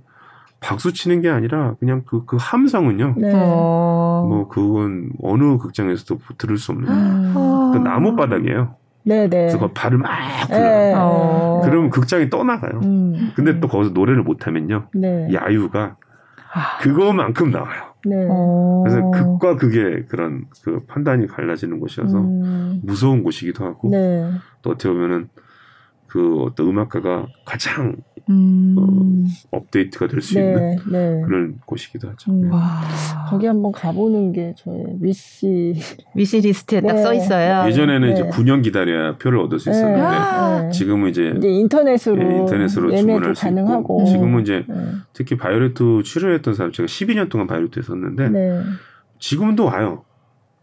박수 치는 게 아니라 그냥 그, 그 함성은요. 네. 어. 뭐 그건 어느 극장에서도 들을 수 없는 음. 그 나무 바닥이에요. 네네. 그래서 그 발을 막 굴러요. 네. 어. 그러면 극장이 떠나가요. 음. 근데 또 거기서 노래를 못하면요. 네. 야유가 아. 그거만큼 나와요. 네. 어. 그래서 극과 극의 그런 그 판단이 갈라지는 곳이어서 음. 무서운 곳이기도 하고 네. 또 어떻게 보면은 그 어떤 음악가가 가장 음. 어, 업데이트가 될수 네, 있는 네. *laughs* 그런 곳이기도 하죠. 음. 네. 거기 한번 가보는 게 저의 wish wish list에 네. 딱써 있어요. 예전에는 이제 9년 네. 기다려야 표를 얻을 수 있었는데 네. 지금은 이제, 이제 인터넷으로 예, 인터넷으로 주문할 수 가능하고 있고 지금은 이제 특히 바이로이트 출연했던 사람 제가 12년 동안 바이로이트에 섰는데 지금도 와요.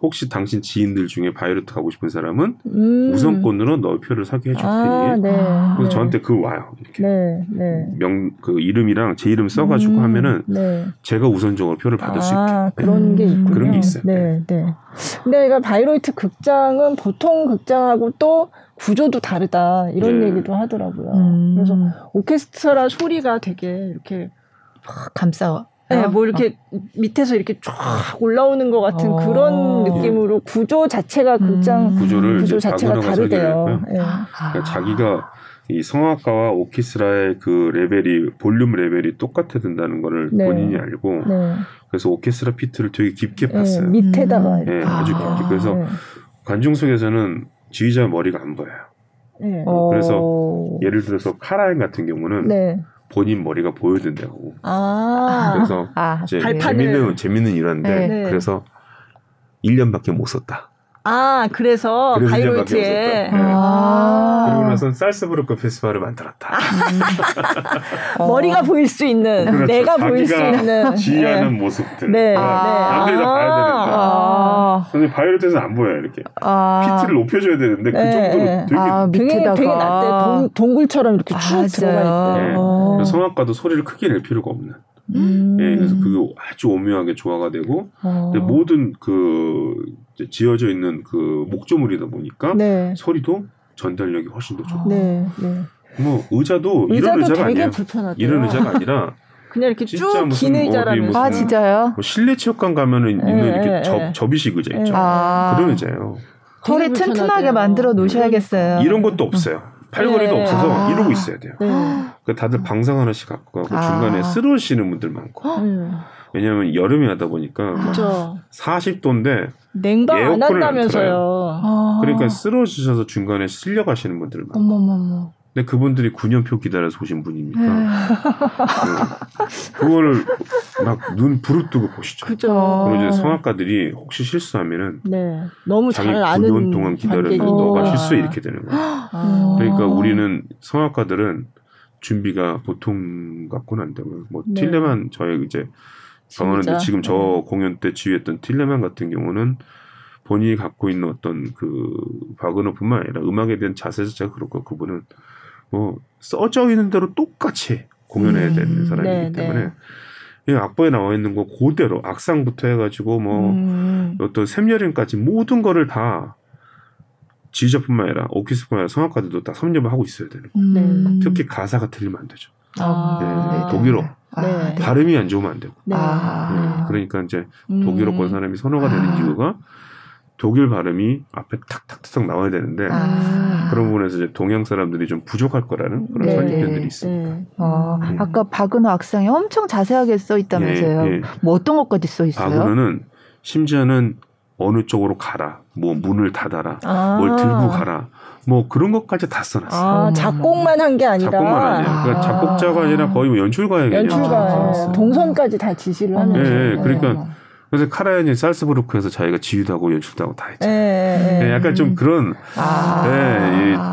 혹시 당신 지인들 중에 바이로이트 가고 싶은 사람은 음. 우선권으로 너 표를 사게 해줄 테니. 아, 네. 그래서 네. 저한테 그 와요. 이렇게 네, 네. 명그 이름이랑 제 이름 써가지고 음, 하면은 네. 제가 우선적으로 표를 받을 아, 수 있게. 그런 게 있군요. 그런 게 있어요. 네, 네. 근데 이거 바이로이트 극장은 보통 극장하고 또 구조도 다르다 이런 네. 얘기도 하더라고요. 음. 그래서 오케스트라 소리가 되게 이렇게 감싸 네, 뭐 이렇게 어. 밑에서 이렇게 쫙 올라오는 것 같은 어. 그런 느낌으로 구조 자체가 극장 음. 구조를 구조 자체가 다르대요. 네. 그러니까 자기가 이 성악가와 오케스트라의 그 레벨이 볼륨 레벨이 똑같아 된다는 거를 네. 본인이 알고 네. 그래서 오케스트라 피트를 되게 깊게 네, 봤어요. 밑에다가 네, 아주 깊게 그래서 네. 관중 속에서는 지휘자 머리가 안 보여요. 네. 그래서 어. 예를 들어서 카라인 같은 경우는 본인 머리가 보여준다고. 아. 그래서 아, 이제 재밌는 재밌는 일화인데 네. 그래서 1년밖에 못 썼다. 아, 그래서, 그래서 바이로이트에. 네. 아~ 그리고 나선 살스부르크 페스티벌을 만들었다. 어. *laughs* 머리가 보일 수 있는, 그렇죠. 내가 보일 수 있는. 지휘하는 네. 모습들. 네. 아~ 남들이 다 봐야 되는데. 아~ 근데 바이로이트에서는 안 보여요, 이렇게. 아~ 피트를 높여줘야 되는데 그 네. 정도로 되게. 아, 밑에다가. 되게 낮대. 동, 굴처럼 이렇게 쭉 들어가 있대. 네. 어. 성악가도 소리를 크게 낼 필요가 없는. 음. 예, 그래서 그게 아주 오묘하게 조화가 되고 어. 모든 그 지어져 있는 그 목조물이다 보니까 네. 소리도 전달력이 훨씬 더 좋고. 네, 네. 뭐 의자도, 이런 의자가 아니에요. 불편하대요. 이런 의자가 아니라 *laughs* 그냥 이렇게 쭉긴 의자라면서. 아 진짜요? 뭐 실내 체육관 가면은 네, 있는 이렇게 네, 접, 네. 접이식 의자 있죠. 아. 그런 의자예요. 허리 튼튼하게 만들어 놓으셔야겠어요. 이런 것도 없어요. 팔걸이도 네. 없어서 아. 이러고 있어야 돼요. 네. 그 다들 방상 하나씩 갖고 가고 아. 중간에 쓰러지시는 분들 많고. 음. 왜냐하면 여름에 하다 보니까 그렇죠. 40도인데 냉방 안 한다면서요. 아. 그러니까 쓰러지셔서 중간에 실려 가시는 분들 많고. 어머머머. 근데 그분들이 9년표 기다려서 오신 분이니까 네. 네. 그거를 막 눈 부릅뜨고 보시죠. 그죠. 그리고 이제 성악가들이 혹시 실수하면은 네. 너무 자기 잘 9년 동안 기다렸는데 너가 실수 이렇게 되는 거야. 아. 그러니까 우리는 성악가들은 준비가 보통 갖고는 안 되고요. 뭐 네. 틸레만 저의 이제 경험하는데 지금 저 네. 공연 때 지휘했던 틸레만 같은 경우는 본인이 갖고 있는 어떤 그 바그너뿐만 아니라 음악에 대한 자세 자체가 그렇고 그분은 뭐 써져 있는 대로 똑같이 공연해야 되는 음, 사람이기 네, 때문에 네. 악보에 나와 있는 거 그대로 악상부터 해가지고 뭐 음. 어떤 샘여림까지 모든 거를 다 지휘자뿐만 아니라 오케스트라뿐만 아니라 성악가들도 다 섭렵을 하고 있어야 되는 거예요. 음. 특히 가사가 틀리면 안 되죠. 아. 네, 독일어. 아, 네. 발음이 안 좋으면 안 되고. 네. 아. 그러니까 이제 독일어권 음. 사람이 선호가 되는 아. 이유가 독일 발음이 앞에 탁탁탁 나와야 되는데 아. 그런 부분에서 이제 동양 사람들이 좀 부족할 거라는 그런 네. 선입견들이 있습니다. 네. 아, 음. 아까 바그너 악상에 엄청 자세하게 써 있다면서요. 네, 뭐 어떤 것까지 써 있어요? 바그너는 심지어는 어느 쪽으로 가라, 뭐 문을 닫아라, 아. 뭘 들고 가라, 뭐 그런 것까지 다 써놨어요. 아, 작곡만 한 게 아니라 작곡만 아니야. 그러니까 작곡자가 아니라 거의 뭐 연출가에게 연출가 동선까지 다 지시를 하는. 네, 그러니까 그래서 카라얀이 살스부르크에서 자기가 지휘도 하고 연출도 하고 다 했잖아요. 네, 네, 약간 좀 그런 아.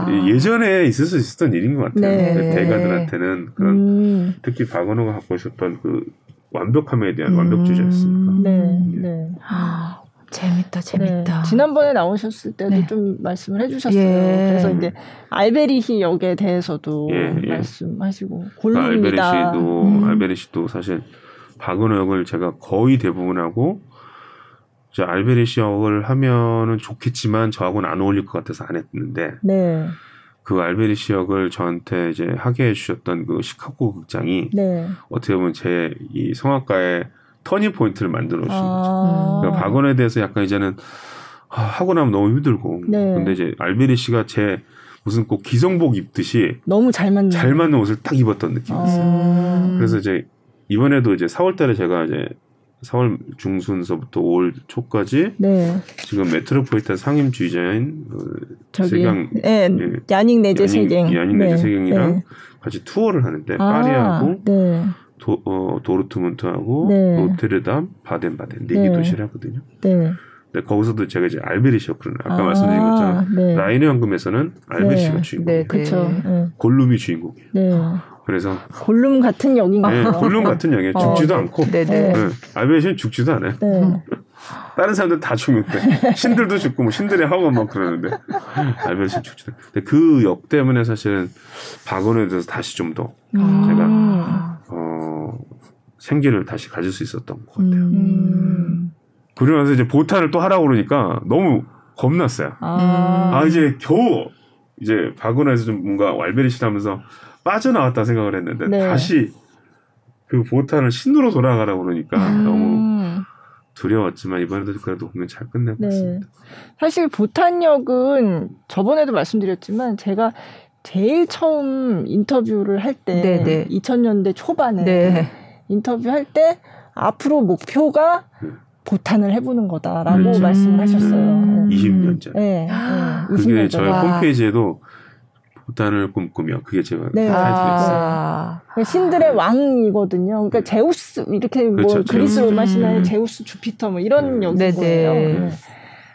네, 예, 전에 있을 수 있었던 일인 것 같아요. 네. 대가들한테는 그런 음. 특히 박원호가 갖고 있었던 그 완벽함에 대한 음. 완벽주의자였으니까. 네, 네. 아, 재밌다, 재밌다. 네. 지난번에 나오셨을 때도 네. 좀 말씀을 해주셨어요. 예. 그래서 이제 알베리히 역에 대해서도 예, 예. 말씀하시고 골룸입니다. 알베리시도 음. 알베리시도 사실 박은호 역을 제가 거의 대부분 하고 이제 알베리시 역을 하면은 좋겠지만 저하고는 안 어울릴 것 같아서 안 했는데 네. 그 알베리시 역을 저한테 이제 하게 해주셨던 그 시카고 극장이 네. 어떻게 보면 제 이 성악가의 터닝 포인트를 만들어 주신 아~ 거죠. 그러니까 박원에 대해서 약간 이제는 아, 하고 나면 너무 힘들고 네. 근데 이제 알베리시가 제 무슨 꼭 기성복 입듯이 너무 잘 맞는 잘 맞는 옷을 딱 입었던 느낌이었어요. 아~ 그래서 이제 이번에도 이제 4월달에 제가 이제 4월 중순서부터 5월 초까지 네. 지금 메트로폴리탄 상임주의자인 그 세경 네, 예, 야닉 내제 세경 야닉 내제 네. 세경이랑 네. 같이 투어를 하는데 아, 파리하고 네. 도, 어, 도르트문트하고 네. 로테르담, 바덴바덴 네개 네. 도시를 하거든요. 네. 근데 거기서도 제가 이제 알베리시 역할을 아까 아, 말씀드린 것처럼 네. 라인의 황금에서는 알베리시가 주인공이에요. 네, 그렇죠. 골룸이 주인공이에요. 그래서 골룸 같은 역인가요? 네, 골룸 같은 역이에요. 어, 죽지도 어, 않고. 네네. 네. 네. 알베시는 죽지도 않아요. 네. *laughs* 다른 사람들 다 죽는데 신들도 죽고 뭐 신들이 하고 막 그러는데 알베시는 죽지도. 않아요. 근데 그 역 때문에 사실은 박원에 대해서 다시 좀더 제가 어, 생기를 다시 가질 수 있었던 것 같아요. 음. 그러고 나서 이제 보탄을 또 하라고 그러니까 너무 겁났어요. 아, 아 이제 겨우 이제 박원에서 좀 뭔가 알베리시 하면서 빠져나왔다 생각을 했는데 네. 다시 그 보탄을 신으로 돌아가라고 그러니까 음. 너무 두려웠지만 이번에도 그래도 공연 잘 끝내고 네. 있습니다. 사실 보탄역은 저번에도 말씀드렸지만 제가 제일 처음 인터뷰를 할때 네, 2000년대 초반에 네. 인터뷰할 때 앞으로 목표가 네. 보탄을 해보는 거다라고 그 말씀을 하셨어요. 20년 전. 네. 네. 그게 저희 홈페이지에도 보탄을 꿈꾸며 그게 제가 네. 타이틀이었어요. 아. 그 신들의 왕이거든요. 그러니까 제우스 이렇게 뭐 그렇죠. 그리스 로마 신화의 음. 제우스 주피터 뭐 이런 네. 네. 네.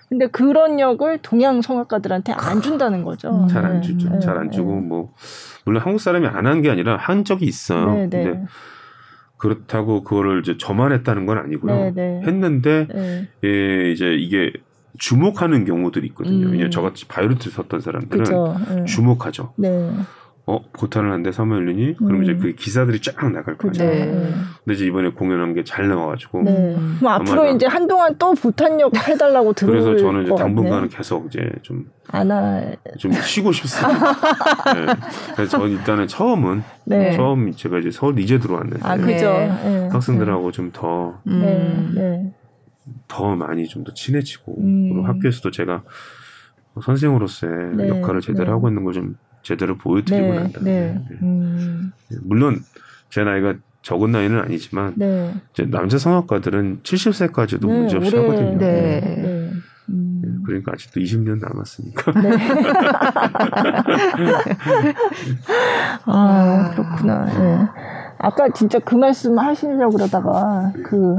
근데 그런 역을 동양 성악가들한테 안 준다는 거죠. 잘안 네. 주죠. 네. 잘안 주고 뭐 물론 한국 사람이 안 한 게 아니라 한 적이 있어요. 네, 근데 그렇다고 그거를 이제 저만 했다는 건 아니고요. 했는데 예, 이제 이게 주목하는 경우들이 있거든요. 음. 왜냐면 저같이 바이오리트 섰던 사람들은 네. 주목하죠. 네. 어 보탄을 한대 사무엘린이 그럼 음. 이제 그 기사들이 쫙 나갈 거죠. 네. 근데 이제 이번에 공연한 게 잘 나와가지고. 네. 그럼 앞으로 이제 한동안 또 보탄역 해달라고 들을 그래서 저는 이제 당분간은 계속 이제 좀 안좀 쉬고 싶습니다. *laughs* 네. 그래서 저는 일단은 처음은 네. 처음 제가 이제 서울 이제 들어왔는데 아, 그죠. 네. 학생들하고 좀 더. 음. 더 많이 좀 더 친해지고 음. 그리고 학교에서도 제가 선생으로서의 네, 역할을 제대로 네. 하고 있는 걸 좀 제대로 보여드리고 네, 난다. 네. 네. 음. 물론 제 나이가 적은 나이는 아니지만 네. 이제 남자 성악가들은 70세까지도 문제없이 하거든요. 음. 그러니까 아직도 20년 남았으니까. *laughs* 아 그렇구나. 아까 진짜 그 말씀 하시려고 그러다가 그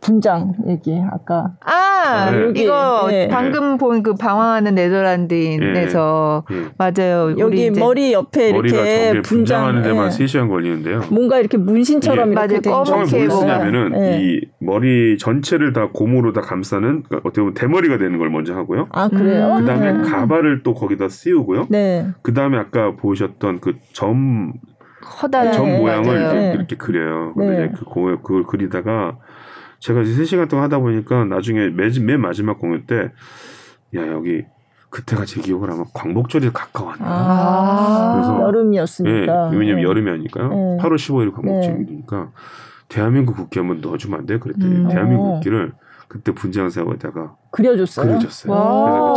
분장 얘기 아까. 아 네. 여기 이거 네. 방금 본 그 방황하는 네덜란드인에서 네. 맞아요. 여기 머리 옆에 이렇게 분장 하는 데만 네. 3시간 걸리는데요. 뭔가 이렇게 문신처럼 이렇게 된 처음에 뭘 쓰냐면은 네. 이 머리 전체를 다 고무로 다 감싸는 그러니까 어떻게 보면 대머리가 되는 걸 먼저 하고요. 아 그래요? 그 다음에 음. 가발을 또 거기다 씌우고요. 그 다음에 아까 보셨던 그점 커다란 점 모양을 이제 이렇게 그려요. 근데 이제 그 그걸 그리다가 제가 이제 3시간 동안 하다 보니까 나중에 맨, 맨 마지막 공연 때, 야, 여기 그때가 제 기억을 하면 광복절이 가까웠나. 아, 그래서 여름이었으니까. 예, 왜냐면 여름이 아니까요. 네. 8월 15일 광복절이니까 네. 대한민국 국기 한번 넣어주면 안 돼요? 그랬더니 음. 대한민국 국기를 그때 분장사에다가 그려줬어요. 그려줬어요. 그래서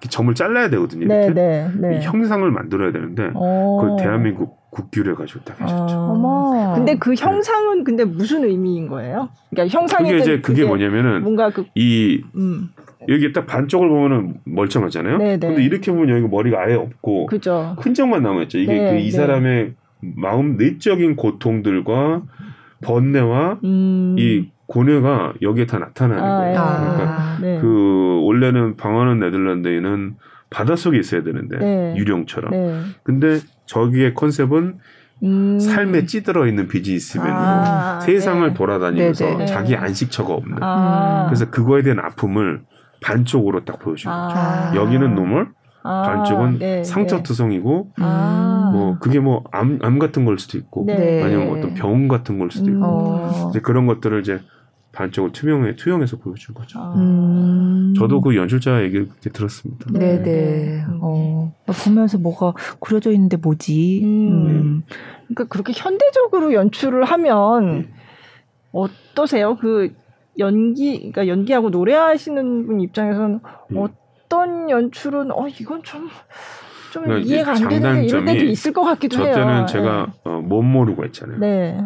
그 점을 점을 잘라야 되거든요. 이렇게 네, 네, 네. 형상을 만들어야 되는데 그걸 대한민국 국기로 해가지고 딱 해줬죠. 아. 근데 그 형상은 네. 근데 무슨 의미인 거예요? 그러니까 형상이 그게 이제 그게, 그게 뭐냐면은 뭔가 그, 이 음. 여기 딱 반쪽을 보면은 멀쩡하잖아요. 네네. 근데 이렇게 보면 여기 머리가 아예 없고 그죠. 흔적만 남아 있죠. 이게 네, 그이 사람의 마음 내적인 고통들과 번뇌와 음. 이 고뇌가 여기에 다 나타나는 아, 거예요. 아, 그러니까 네. 그 원래는 방언은 네덜란드에는 바닷속에 있어야 되는데 네. 유령처럼. 네. 근데 저기의 컨셉은 음. 삶에 찌들어 있는 비즈니스맨으로 아, 세상을 네. 돌아다니면서 네네. 네. 자기 안식처가 없는. 아. 그래서 그거에 대한 아픔을 반쪽으로 딱 보여주는 거죠. 아. 여기는 normal, 아, 반쪽은 네, 상처투성이고 네. 뭐 그게 뭐암암 같은 걸 수도 있고 네. 아니면 어떤 병 같은 걸 수도 있고 음. 이제 그런 것들을 이제 반쪽을 투명해 투영해서 보여준 거죠. 아. 음. 저도 그 연출자 얘기를 그때 들었습니다. 네네. 네. 어. 보면서 뭐가 그려져 있는데 뭐지? 음. 음. 그러니까 그렇게 현대적으로 연출을 하면 네. 어떠세요? 그 연기, 그러니까 연기하고 노래하시는 분 입장에서는 음. 어떤 연출은 어 이건 좀. 좀 그러니까 이해가 안 되는 이럴 때도 있을 것 같기도 저 해요. 저 때는 제가 네. 어, 못 모르고 했잖아요. 네.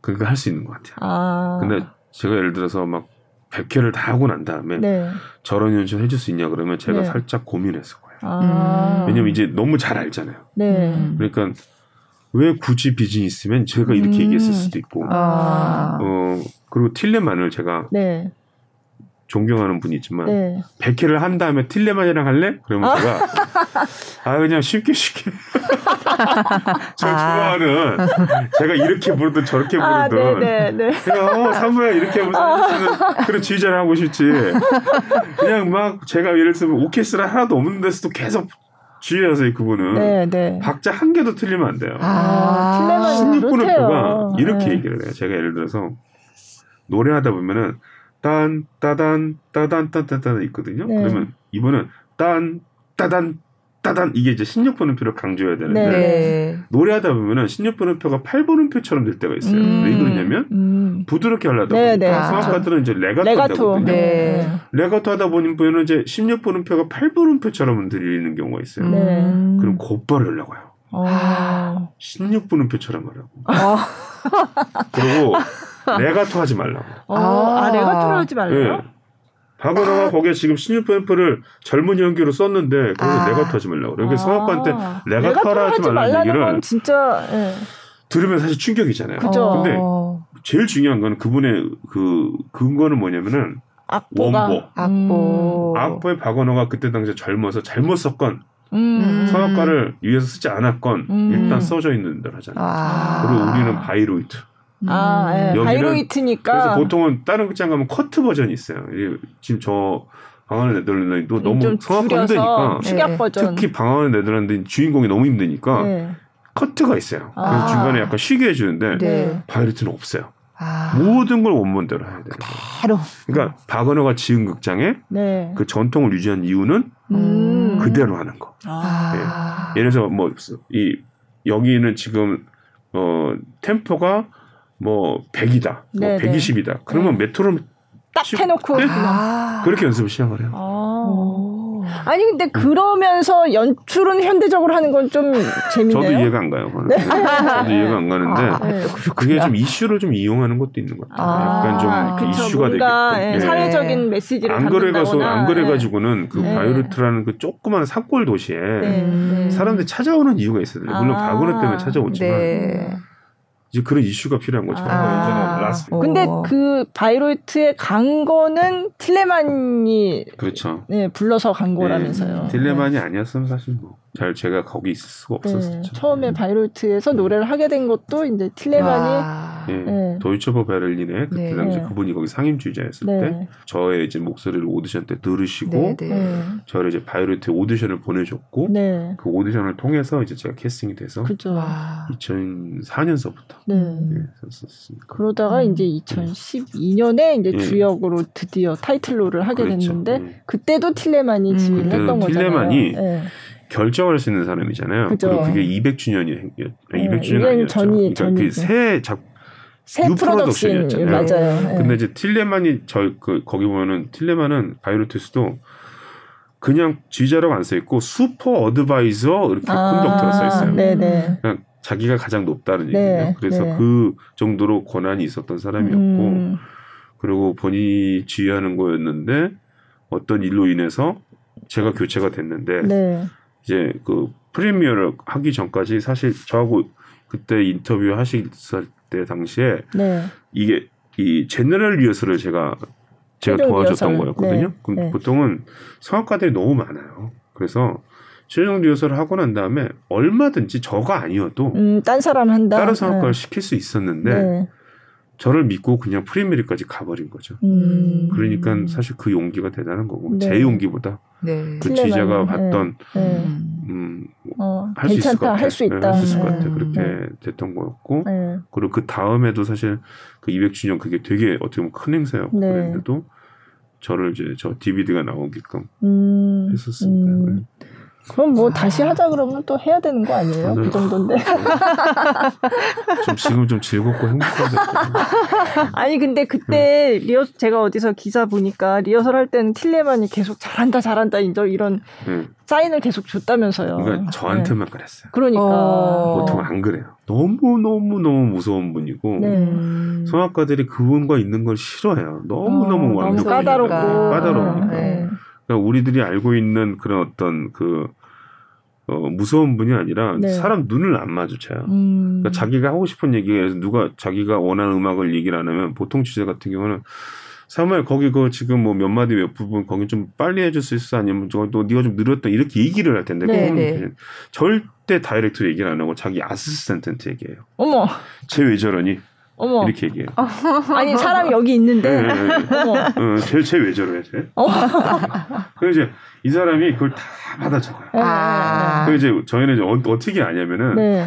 그러니까 할 수 있는 것 같아요. 아. 근데 제가 예를 들어서 막 100회를 다 하고 난 다음에 네. 저런 연출 해줄 수 있냐 그러면 제가 네. 살짝 고민했을 거예요. 아. 왜냐면 이제 너무 잘 알잖아요. 네. 그러니까 왜 굳이 비즈니스면 제가 이렇게 음. 얘기했을 수도 있고, 아. 어 그리고 틸레만을 제가 네. 존경하는 분이지만 네. 100회를 한 다음에 틸레만이랑 할래? 그러면 아. 제가 아 그냥 쉽게 쉽게 *laughs* 저 아. 좋아하는 제가 이렇게 부르든 저렇게 아, 부르든 아, 네, 네, 그냥 어 사무야 이렇게 무슨 아. 그런 지휘자를 하고 싶지 그냥 막 제가 예를 들면 오케스트라 하나도 없는 데서도 계속 주의하세요 그분은 네, 네. 박자 한 개도 틀리면 안 돼요. 아, 16분의 표가 이렇게 네. 얘기를 해요. 제가 예를 들어서 노래하다 보면은 딴 따단 따단 따단 있거든요. 네. 그러면 이번은 딴 따단 따단 이게 이제 16분음표를 강조해야 되는데 네. 노래하다 보면은 16분음표가 8분음표처럼 될 때가 있어요. 음. 왜 그러냐면 음. 부드럽게 하려다 네, 보니까 네. 성악가들은 이제 레가토, 레가토. 하거든요. 네. 레가토 하다 보니까 이제 16분음표가 8분음표처럼 들리는 경우가 있어요. 네. 그럼 곧바로 연락 와요. 아. 16분음표처럼 하라고. 아. 그리고 레가토 하지 말라고. 아, 아 레가토를 하지 말라고? 네. 바그너가 아. 거기에 지금 16분음표를 젊은 연기로 썼는데 거기서 아. 레가토 하지 말라고. 그러니까 아. 성악가한테 레가토를 하지 말라는 얘기를 진짜 예. 들으면 사실 충격이잖아요. 그죠. 근데 제일 중요한 건 그분의 그 근거는 뭐냐면은 악보가. 원보. 악보. 음. 악보에 바그너가 그때 당시에 젊어서 잘못 썼건 음. 성악가를 위해서 쓰지 않았건 음. 일단 써져 있는 대로 하잖아요. 아. 그리고 우리는 바이로이트. 아, 예. 음. 바이로이트니까. 그래서 보통은 다른 극장 가면 커트 버전이 있어요. 지금 저 방황하는 네덜란드도 너무 성악가 힘드니까. 축약 버전. 특히 방황하는 네덜란드 주인공이 너무 힘드니까 네. 커트가 있어요. 그래서 아. 중간에 약간 쉬게 해주는데 네. 바이로이트는 없어요. 아. 모든 걸 원문대로 해야 돼요. 그대로. 그러니까 박은호가 지은 극장에 네. 그 전통을 유지한 이유는 음. 그대로 하는 거. 아. 네. 예를 들어서 뭐 이 여기는 지금 어 템포가 뭐 100이다, 뭐 120이다. 그러면 네. 메트로 딱 해놓고 네? 아~ 그렇게 연습을 시작을 해요. 아~ 아니 근데 그러면서 연출은 현대적으로 하는 건 좀 재밌네요. 저도 이해가 안 가요. 네? 저도 이해가 안 가는데 아, 네. 그게 좀 이슈를 좀 이용하는 것도 있는 것 같아요. 아, 약간 좀 그쵸, 이슈가 되게끔 예, 사회적인 메시지를 안 그래 가서 안 그래 가지고는 그 네. 바이로이트라는 그 조그마한 산골 도시에 네. 사람들이 찾아오는 이유가 있어요. 물론 아, 바그너 때문에 찾아오지만. 네. 이제 그런 이슈가 필요한 거죠. 아. 라스. 근데 그 바이로이트에 간 거는 틸레만이 그렇죠. 네, 불러서 간 거라면서요. 네. 틸레만이 아니었으면 사실 뭐잘 제가 거기 있을 수가 네. 없었죠. 네. 처음에 바이로이트에서 노래를 하게 된 것도 이제 틸레만이 예, 네. 도이체 오퍼 베를린에 그때 네. 당시 그분이 거기 상임지휘자였을 네. 때 저의 이제 목소리를 오디션 때 들으시고 네, 저를 이제 바이로이트 오디션을 보내줬고 그 오디션을 통해서 이제 제가 캐스팅이 돼서 그죠. 2004년서부터 네. 섰습니다. 그러다가 음. 이제 2012년에 이제 주역으로 드디어 타이틀 롤을 하게 그렇죠. 됐는데 그때도 틸레만이 지휘를 음. 했던 거잖아요. 틸레만이 결정할 수 있는 사람이잖아요. 그죠. 그리고 그게 200주년이 200주년 아니었죠. 전이, 그러니까 그새 작, 새 프로덕션이었잖아요. 맞아요. 네. 근데 이제 틸레만이 저 그 거기 보면은 틸레만은 바이로이트에서도 그냥 지휘자라고 안 써 있고 super advisor 이렇게 아, conductor가 써 있어요. 네네. 그냥 자기가 가장 높다는 네, 얘기예요. 그래서 네. 그 정도로 권한이 있었던 사람이었고 음. 그리고 본인이 지휘하는 거였는데 어떤 일로 인해서 제가 교체가 됐는데 네. 이제 그 프리미어를 하기 전까지 사실 저하고 그때 인터뷰 하실 때 당시에 네. 이게 이 제너럴 리허설을 제가 제가 도와줬던 리허설. 거였거든요. 네. 그럼 네. 보통은 성악가들이 너무 많아요. 그래서 최종 리허설을 하고 난 다음에 얼마든지 저가 아니어도 음, 딴 사람 한다. 다른 성악가를 네. 시킬 수 있었는데 네. 저를 믿고 그냥 프리미어까지 가버린 거죠. 음. 그러니까 사실 그 용기가 대단한 거고 네. 제 용기보다 네. 그 지자가 봤던 네. 음, 어, 할수 있을 것 같아. 할수 있다. 할수 있을 것 같아. 그렇게 네. 됐던 거였고 그리고 그 다음에도 사실 그 200주년 그게 되게 어떻게 보면 큰 행사였고 그랬는데도 저를 이제 저 DVD가 나오게끔 음. 했었습니다. 음. 그럼 뭐 아. 다시 하자 그러면 또 해야 되는 거 아니에요? 그 정도인데. *laughs* 좀 지금 좀 즐겁고 행복하게. 아니 근데 그때 네. 리허 제가 어디서 기사 보니까 리허설 할 때는 틸레만이 계속 잘한다 잘한다 이제 이런 네. 사인을 계속 줬다면서요. 그러니까 저한테만 네. 그랬어요. 그러니까 어. 보통 안 그래요. 너무 너무 너무 무서운 분이고 네. 성악가들이 그분과 있는 걸 싫어해요. 너무 너무 어, 완벽하니까 까다롭고 까다로우니까. 네. 그러니까 우리들이 알고 있는 그런 어떤 그 어, 무서운 분이 아니라 네. 사람 눈을 안 마주쳐요. 음. 그러니까 자기가 하고 싶은 얘기에서 누가 자기가 원하는 음악을 얘기를 안 하면 보통 주제 같은 경우는 사무엘 거기 그 지금 뭐 몇 마디 몇 부분 거기 좀 빨리 해줄 수 있어 아니면 저또 네가 좀 느렸다 이렇게 얘기를 할 텐데 네, 네. 절대 다이렉트 얘기를 안 하고 자기 아시스턴트한테 얘기해요. 어머. 쟤왜 저러니? 어머. 이렇게 얘기해요. 아니 사람이 여기 있는데. 네, 네, 네. 어머. 어, 쟤쟤왜 저래 쟤? 어. 그래서 이제 이 사람이 그걸 다 받아 적어요. 아. 그 이제 저희는 이제 어, 떻게 아냐면은 네.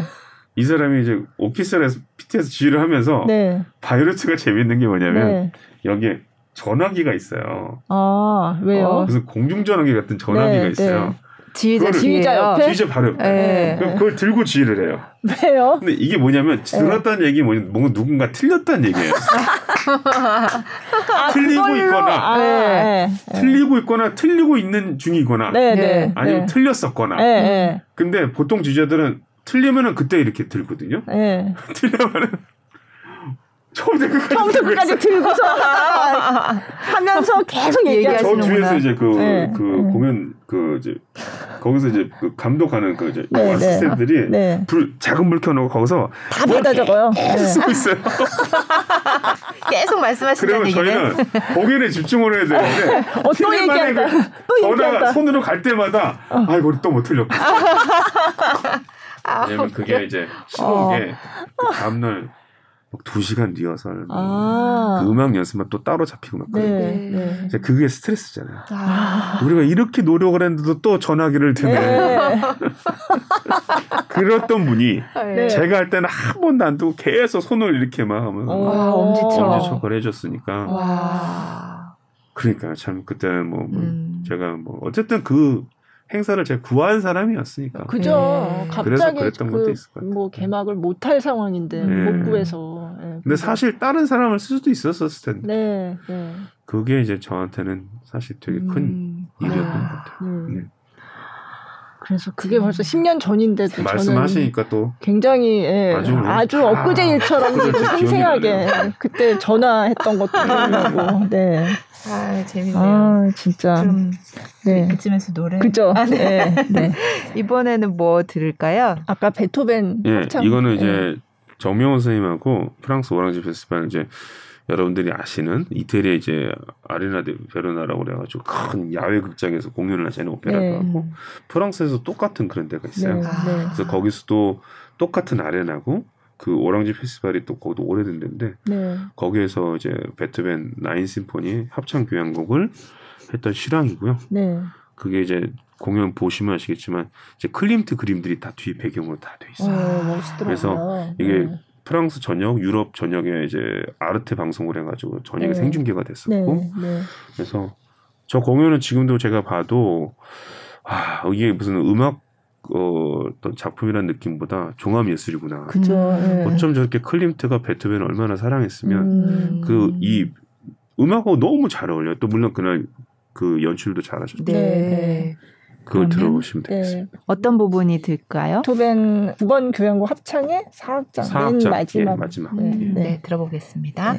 이 사람이 이제 오키스라에서 PT에서 지휘를 하면서 네. 바이오레트가 재밌는 게 뭐냐면 네. 여기에 전화기가 있어요. 아 왜요? 어, 무슨 공중전화기 같은 전화기가 네, 있어요. 지휘자 지휘자 옆에 지휘자 바로 옆에 네. 그걸 들고 지휘를 해요. 왜요? 근데 이게 뭐냐면 들었다는 네. 얘기 뭐냐 뭔가 누군가 틀렸다는 얘기예요. *laughs* 아, 틀리고 그걸로? 있거나 아, 네. 틀리고 있거나 틀리고 있는 중이거나 네, 네. 아니면 네. 틀렸었거나. 근데 보통 지휘자들은 틀리면은 그때 이렇게 들거든요. *laughs* 틀리면은 처음부터 끝까지, 처음부터 끝까지 들고서 하면서 *laughs* 계속 얘기하시는구나. 저 뒤에서 이제 그, 네. 그 네. 공연 그 이제 거기서 이제 그 감독하는 그 이제 네, 아시스트들이 네. 불 작은 불 켜놓고 거기서 다 받아 적어요. 쓰고 있어요. *laughs* 계속 말씀하시는 얘기는. 저희는 공연에 집중을 해야 되는데 어, 또 얘기한다. 그 또 얘기한다. 손으로 갈 때마다 어. 아이고 또못 틀렸고. *laughs* 왜냐면 그게 이제 신호게 어. 그 다음날 두 시간 리허설, 아~ 그 음악 연습만 또 따로 잡히고 막 그래요. 네, 네. 그게 스트레스잖아요. 아~ 우리가 이렇게 노력을 했는데도 또 전화기를 드네. 네. *laughs* 그랬던 분이 네. 제가 할 때는 한 번도 안 두고 계속 손을 이렇게 막 하면서 엄지척 엄지척을 해줬으니까. 그러니까 참 그때는 뭐, 뭐 음. 제가 뭐 어쨌든 그 행사를 제가 구한 사람이었으니까. 그죠. 네. 갑자기 그랬던 그, 것도 있을 것 같아요. 뭐 개막을 못할 상황인데 네. 못 구해서. 네. 근데 사실 다른 사람을 쓸 수도 있었을 텐데. 네. 네. 그게 이제 저한테는 사실 되게 큰 음. 일이었던 아, 것 같아요. 네. 네. 그래서 그게 벌써 10년 전인데도 말씀하시니까 또 굉장히 예, 아주, 아주 엊그제 일처럼 아, 생생하게 그때 전화했던 것도 기억나고 네. 아 재밌네요. 아 진짜. 좀 네. 그쯤에서 노래. 그죠. 아, 네. 네. 네. *laughs* 이번에는 뭐 들을까요? 아까 베토벤. 예, 네, 이거는 이제 정명호 선생님하고 프랑스 오랑지 페스티벌 이제 여러분들이 아시는 이태리의 이제 아레나 데 베르나라고 그래가지고 큰 야외 극장에서 공연을 하시는 오페라도 네. 하고 프랑스에서 똑같은 그런 데가 있어요. 네. 네. 그래서 거기서도 똑같은 아레나고 그 오랑지 페스티벌이 또 거기도 오래된 데인데 네. 거기에서 이제 베토벤 나인 심포니 합창 교향곡을 했던 실황이고요. 네. 그게 이제 공연 보시면 아시겠지만 이제 클림트 그림들이 다 뒤 배경으로 다 돼 있어요. 오, 그래서 이게 네. 프랑스 전역, 유럽 전역에 이제 아르테 방송을 해가지고 전역에 네. 생중계가 됐었고, 네, 네. 그래서 저 공연은 지금도 제가 봐도 아 이게 무슨 음악 어, 어떤 작품이라는 느낌보다 종합 예술이구나. 그죠. 네. 어쩜 저렇게 클림트가 베토벤을 얼마나 사랑했으면 음. 그이 음악하고 너무 잘 어울려요. 또 물론 그날 그 연출도 잘하셨죠. 네. 그걸 들어보시면 되겠습니다. 네. 어떤 부분이 들까요? 토벤 9번 교향곡 합창의 4악장, 4악장. 맨 마지막. 예, 마지막. 네. 네. 네. 들어보겠습니다.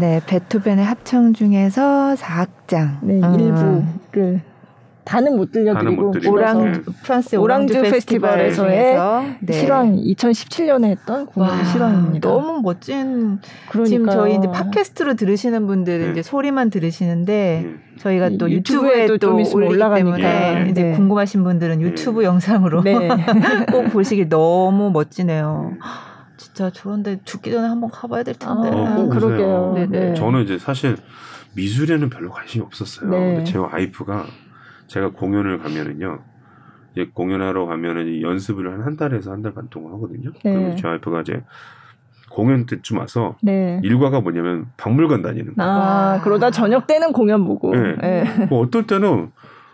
네. 네, 베토벤의 합창 중에서 4악장. 네, 음. 일부를 다는 못 들려드리고 못 오랑 네. 프랑스 오랑주, 페스티벌에서의 네. 실황 2017년에 했던 공연 실황입니다. 너무 멋진. 그러니까요. 지금 저희 이제 팟캐스트로 들으시는 분들은 네. 이제 소리만 들으시는데 네. 저희가 또 유튜브에 또 올리기 때문에 이제 네. 궁금하신 분들은 유튜브 영상으로 *laughs* 꼭 보시기 너무 멋지네요. 진짜 저런데 죽기 전에 한번 가봐야 될 텐데. 아, 어, 그러게요. 네네. 저는 이제 사실 미술에는 별로 관심이 없었어요. 근데 제 와이프가 제가 공연을 가면은요. 이제 공연하러 가면은 연습을 한 한 달에서 한 달 반 동안 하거든요. 네. 그러면 제 와이프가 이제 공연 때쯤 와서 네. 일과가 뭐냐면 박물관 다니는 거예요. 아, 그러다 저녁 때는 공연 보고. 네. 네. 뭐 어떨 때는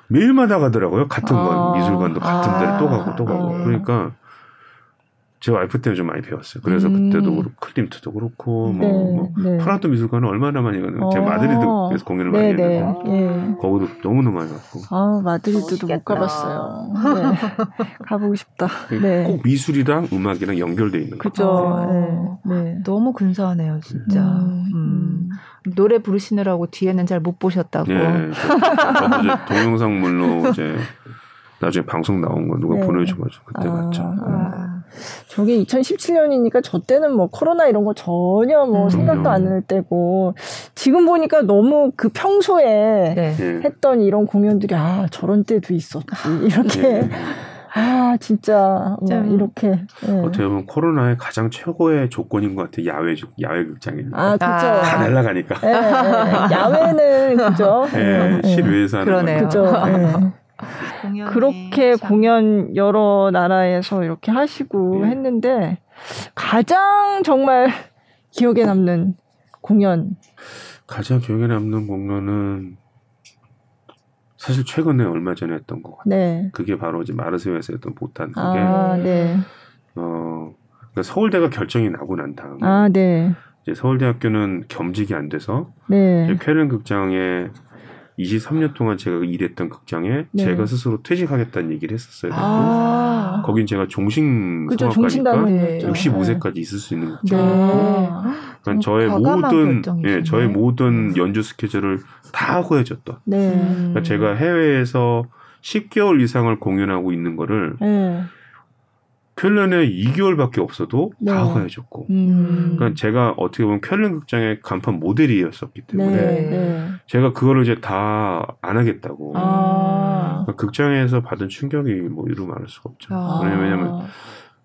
매일마다 가더라고요. 같은 아. 건 미술관도 같은 아. 데를 또 가고 또 가고. 아. 그러니까 제 와이프 때문에 좀 많이 배웠어요. 그래서 음. 그때도 그렇고 클림트도 그렇고 뭐, 네, 뭐 네. 프라도 미술관은 얼마나 많이 가는 어. 제가 마드리드 에서 공연을 많이 네, 네. 했는데 예. 거기도 너무 너무 많이 갔고. 아 마드리드도 못 가봤어요. 네. *laughs* 가보고 싶다. 네. 꼭 미술이랑 음악이랑 연결돼 있는 거죠. 그죠. 네. 너무 근사하네요, 진짜. 음. 음. 노래 부르시느라고 뒤에는 잘 못 보셨다고. 네, 저도 이제 동영상물로 이제 나중에 방송 나온 거 누가 보내줘가지고 그때 아. 봤죠. 아. 저게 2017년이니까 저 때는 뭐 코로나 이런 거 전혀 뭐 음. 생각도 안날 때고 지금 보니까 너무 그 평소에 네. 예. 했던 이런 공연들이 아 저런 때도 있었지. 이렇게. 네. 아 진짜 뭐 이렇게. 네. 어떻게 보면 코로나의 가장 최고의 조건인 것 같아요. 야외 야외 극장이니까 아 그렇죠 다 날라가니까. 네, 네. 야외는 그죠. 네, 실외에서 하는 그러네요. 그죠 그렇게 공연 여러 나라에서 이렇게 하시고 네. 했는데 가장 정말 *laughs* 기억에 남는 공연 가장 기억에 남는 공연은 사실 최근에 얼마 전에 했던 것 같아요. 네. 그게 바로 이제 마르세유에서 했던 보탄 그게 아, 네. 어 그러니까 서울대가 결정이 나고 난 다음에 아, 네. 이제 서울대학교는 겸직이 안 돼서 네. 쾌른 극장에 23년 동안 제가 일했던 극장에 네. 제가 스스로 퇴직하겠다는 얘기를 했었어요. 아~ 거긴 제가 종신 그쵸, 성악가니까 네. 65세까지 있을 수 있는 극장. 네. 그러니까 저의 모든 예, 저의 모든 연주 스케줄을 다 하고 해줬던. 네. 그러니까 제가 해외에서 10개월 이상을 공연하고 있는 거를 네. 쾰른에 2개월밖에 없어도 네. 다 허해졌고. 음. 그러니까 제가 어떻게 보면 쾰른 극장의 간판 모델이었었기 때문에 네, 네. 제가 그거를 이제 다 안 하겠다고. 아. 그러니까 극장에서 받은 충격이 뭐 이루 말할 수가 없죠. 아. 왜냐면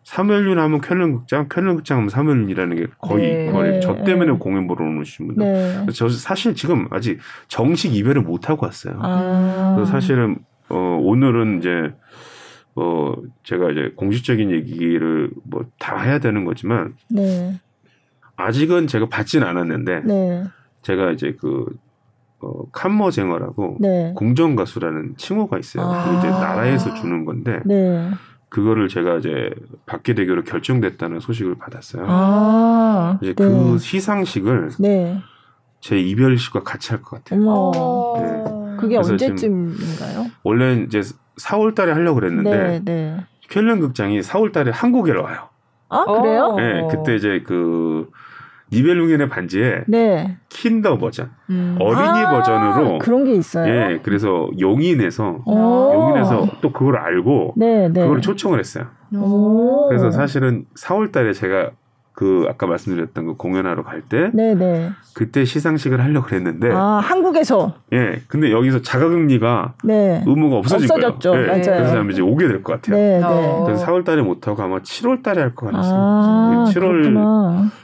사무엘륜 하면 쾰른 극장, 쾰른 극장 하면 사무엘륜이라는 게 거의 네. 거의 저 때문에 공연 보러 오신 분들. 네. 저 사실 지금 아직 정식 이별을 못 하고 왔어요. 아. 그래서 사실은 어 오늘은 이제 뭐 제가 이제 공식적인 얘기를 뭐 다 해야 되는 거지만 네. 아직은 제가 받진 않았는데 네. 제가 이제 그 어, 칸머쟁어라고 네. 궁정 가수라는 칭호가 있어요. 아~ 이제 나라에서 주는 건데 네. 그거를 제가 이제 받게 되기로 결정됐다는 소식을 받았어요. 아~ 이제 그 네. 시상식을 네. 제 이별식과 같이 할 것 같아요. 네. 그게 언제쯤인가요? 원래 이제 4월 달에 하려고 그랬는데 네, 네. 쾰른 극장이 4월 달에 한국에 와요. 아, 그래요? 네, 그때 이제 그 니벨룽겐의 반지에 네. 킨더 버전, 음. 어린이 아, 버전으로 그런 게 있어요. 예, 그래서 용인에서 용인에서 또 그걸 알고 네, 네. 그걸 초청을 했어요. 오. 그래서 사실은 4월달에 제가 그 아까 말씀드렸던 그 공연하러 갈 때, 네네. 그때 시상식을 하려고 그랬는데, 아 한국에서, 예, 근데 여기서 자가격리가 네. 의무가 없어진 없어졌죠. 거예요. 예, 맞아요. 그래서 이제 오게 될 것 같아요. 네, 네. 그래서 4월 달에 못 하고 아마 7월 달에 할 것 같습니다. 아,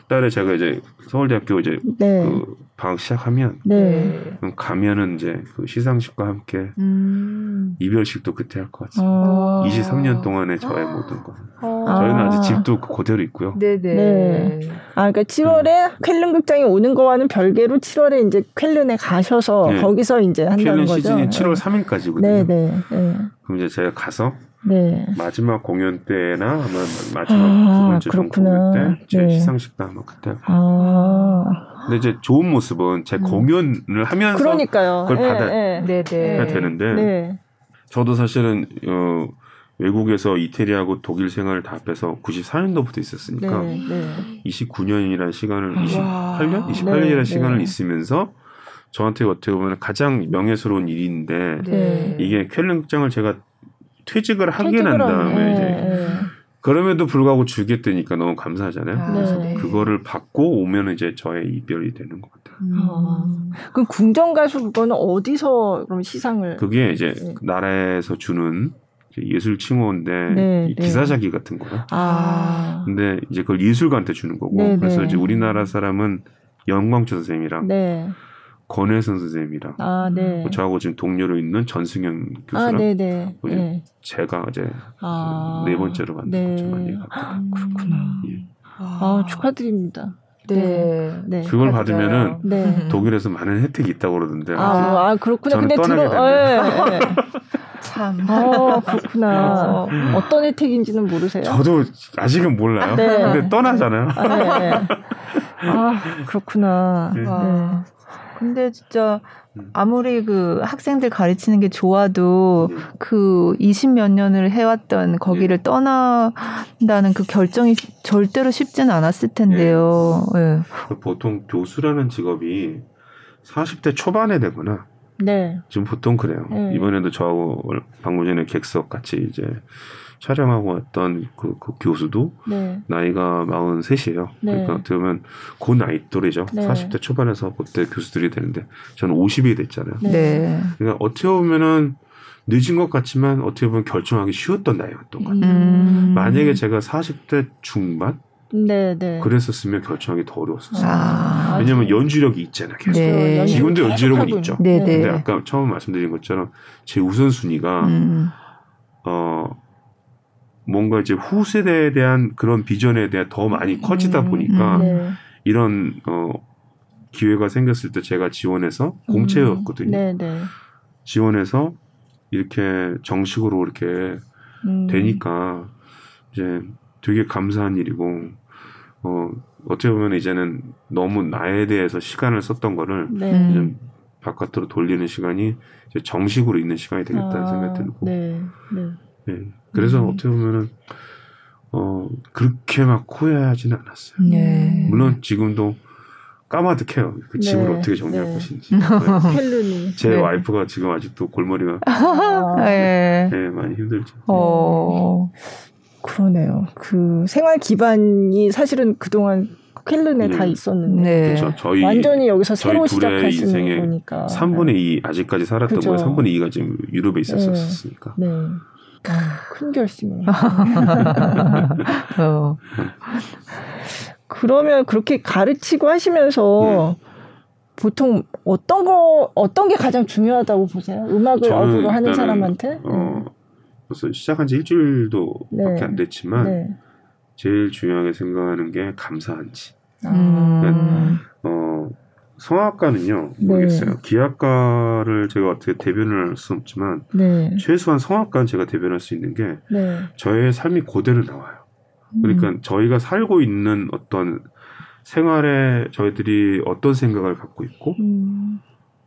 7월달에 제가 이제 서울대학교 이제 네. 그 방학 시작하면 네. 가면은 이제 그 시상식과 함께 음. 이별식도 그때 할 것 같습니다. 아. 23년 동안의 저의 모든 거. 아. 저희는 아직 집도 그대로 있고요. 네네. 네. 아 그러니까 7월에 음. 쾰른 극장에 오는 거와는 별개로 7월에 이제 쾰른에 가셔서 네. 거기서 이제 한다는 거죠. 시즌이 7월 3일까지거든요. 네네. 네. 그럼 이제 제가 가서 네. 마지막 공연 때나 아마 마지막 아, 두 번째 정 공연 때제 네. 시상식도 아마 그때. 아. 근데 이제 좋은 모습은 제 음. 공연을 하면서 그러니까요. 그걸 네, 받아야 네, 네. 되는데 네. 저도 사실은 어, 외국에서 이태리하고 독일 생활을 다 합해서 94년도부터 있었으니까 네, 네. 29년이라는 시간을 28년, 28년이라는 시간을 있으면서 저한테 어떻게 보면 가장 명예스러운 일인데 네. 이게 쾰른 극장을 제가 퇴직을 하게 난 다음에 네. 이제 네. 그럼에도 불구하고 주겠다니까 너무 감사하잖아요. 아, 그래서 네. 그거를 받고 오면 이제 저의 이별이 되는 것 같아요. 음. 아, 그럼 궁정 가수 그거는 어디서 그럼 시상을? 그게 이제 네. 나라에서 주는 예술 칭호인데 네, 네. 기사자기 같은 거요. 아. 근데 이제 그걸 예술가한테 주는 거고. 네, 그래서 이제 우리나라 사람은 영광철 선생님이랑 권혜선 선생님이랑 아, 네. 뭐 저하고 지금 동료로 있는 전승현 교수랑 아, 네, 네. 네. 제가 이제 아, 네 번째로 만든 네. 거죠. 많이 아, 그렇구나. 예. 아, 축하드립니다. 네. 네. 그걸 받으면은 네. 독일에서 많은 혜택이 있다고 그러던데. 아, 아 그렇구나. 저는 근데 떠나게 들어, 네. *laughs* 참. 어, 그렇구나. 어. 어떤 혜택인지는 모르세요? 저도 아직은 몰라요. 네. 근데 떠나잖아요. 아, 네. 아 그렇구나. 네. 네. 근데 진짜 음. 아무리 그 학생들 가르치는 게 좋아도 음. 그 20몇 년을 해왔던 거기를 네. 떠난다는 그 결정이 절대로 쉽지는 않았을 텐데요. 네. 네. 보통 교수라는 직업이 40대 초반에 되거나 네. 지금 보통 그래요. 네. 이번에도 저하고 방금 전에 객석 같이 이제 촬영하고 왔던 그, 그 교수도 네. 나이가 43이에요. 네. 그러니까 어떻게 보면 그 나이 또래죠. 네. 40대 초반에서 그때 교수들이 되는데 저는 50이 됐잖아요. 네. 그러니까 어떻게 보면은 늦은 것 같지만 어떻게 보면 결정하기 쉬웠던 나이였던 것 같아요. 음. 만약에 제가 40대 중반 네, 네. 그랬었으면 결정하기 더 어려웠었어요. 아, 왜냐하면 연주력이 있잖아요. 계속. 네. 지금도 연주력은 있죠. 네, 네. 근데 아까 처음 말씀드린 것처럼 제 우선순위가 음. 어 뭔가 이제 후세대에 대한 그런 비전에 대해 더 많이 커지다 음, 보니까 음, 네. 이런 어 기회가 생겼을 때 제가 지원해서 공채였거든요. 네, 네. 지원해서 이렇게 정식으로 이렇게 음. 되니까 이제 되게 감사한 일이고 어 어떻게 보면 이제는 너무 나에 대해서 시간을 썼던 거를 네. 이제 바깥으로 돌리는 시간이 이제 정식으로 있는 시간이 되겠다는 아, 생각이 들고 네. 네. 네. 그래서 음. 어떻게 보면은 어 그렇게 막 후회하지는 않았어요. 네. 물론 지금도 까마득해요. 그 집을 네. 어떻게 정리할 네. 것인지. 네. *laughs* 제 네. 와이프가 지금 아직도 골머리가 *laughs* 아, 네. 네. 많이 힘들죠. 어, 그러네요. 그 생활 기반이 사실은 그동안 켈른에 네. 다 있었는데 네. 그렇죠. 저희 완전히 여기서 새로 시작하시는 거니까 3분의 2 아직까지 살았던 거에 3분의 2가 지금 유럽에 있었으니까. 네. 아, 큰 결심을. *laughs* 어. 그러면 그렇게 가르치고 하시면서 네. 보통 어떤 거 어떤 게 가장 중요하다고 보세요? 음악을 업으로 하는 사람한테? 어, 벌써 시작한 지 일주일도 네. 밖에 안 됐지만 네. 제일 중요하게 생각하는 게 감사한지. 아. 그러니까, 어, 성악가는요 모르겠어요. 네. 기악가를 제가 어떻게 대변을 할수 없지만 네. 최소한 성악가는 제가 대변할 수 있는 게 네. 저의 삶이 그대로 나와요. 그러니까 음. 저희가 살고 있는 어떤 생활에 저희들이 어떤 생각을 갖고 있고 음.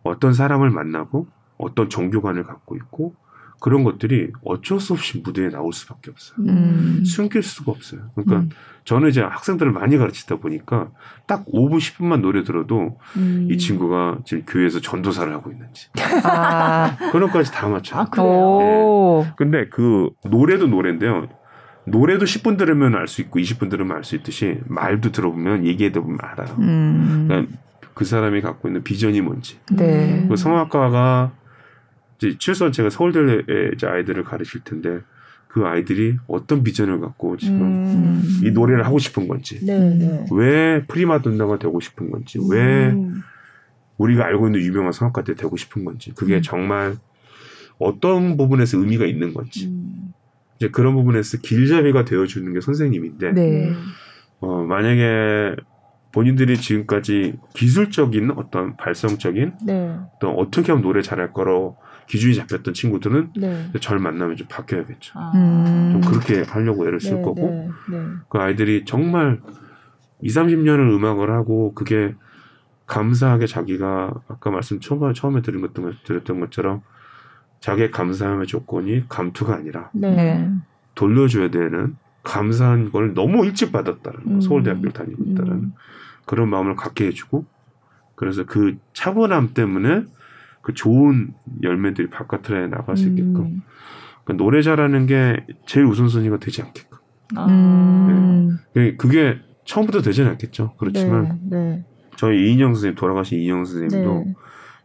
어떤 사람을 만나고 어떤 종교관을 갖고 있고 그런 것들이 어쩔 수 없이 무대에 나올 수밖에 없어요. 음. 숨길 수가 없어요. 그러니까 음. 저는 이제 학생들을 많이 가르치다 보니까 딱 5분, 10분만 노래 들어도 음. 이 친구가 지금 교회에서 전도사를 하고 있는지. 아. *laughs* 그런 것까지 다 맞춰요. 아, 그래요? 네. 근데 그 노래도 노래인데요. 노래도 10분 들으면 알 수 있고 20분 들으면 알 수 있듯이 말도 들어보면 얘기해도 보면 알아요. 음. 그러니까 그 사람이 갖고 있는 비전이 뭔지. 네. 그 성악가가 최소한 제가 서울대에 아이들을 가르칠 텐데 그 아이들이 어떤 비전을 갖고 지금 음. 이 노래를 하고 싶은 건지, 네, 네. 왜 프리마돈나가 되고 싶은 건지, 음. 왜 우리가 알고 있는 유명한 성악가들 되고 싶은 건지, 그게 음. 정말 어떤 부분에서 의미가 있는 건지, 음. 이제 그런 부분에서 길잡이가 되어주는 게 선생님인데, 네. 어, 만약에 본인들이 지금까지 기술적인 어떤 발성적인 네. 어떤 어떻게 하면 노래 잘할 거로 기준이 잡혔던 친구들은 네. 절 만나면 좀 바뀌어야겠죠. 아. 좀 그렇게 하려고 애를 쓸 네, 거고 네, 네. 그 아이들이 정말 2, 30년을 음악을 하고 그게 감사하게 자기가 아까 말씀 처음에 처음에 드린 것던 드렸던 것처럼 자기의 감사함의 조건이 감투가 아니라 네. 돌려줘야 되는 감사한 걸 너무 일찍 받았다는 거, 음. 서울대학교를 다니고 있다는 음. 그런 마음을 갖게 해주고 그래서 그 차분함 때문에 그 좋은 열매들이 바깥으로 나갈 수 있게끔 음. 그러니까 노래 잘하는 게 제일 우선순위가 되지 않게끔. 아. 네. 그게 처음부터 되지는 않겠죠. 그렇지만 네, 네. 저희 이인영 선생님 돌아가신 이인영 선생님도 네.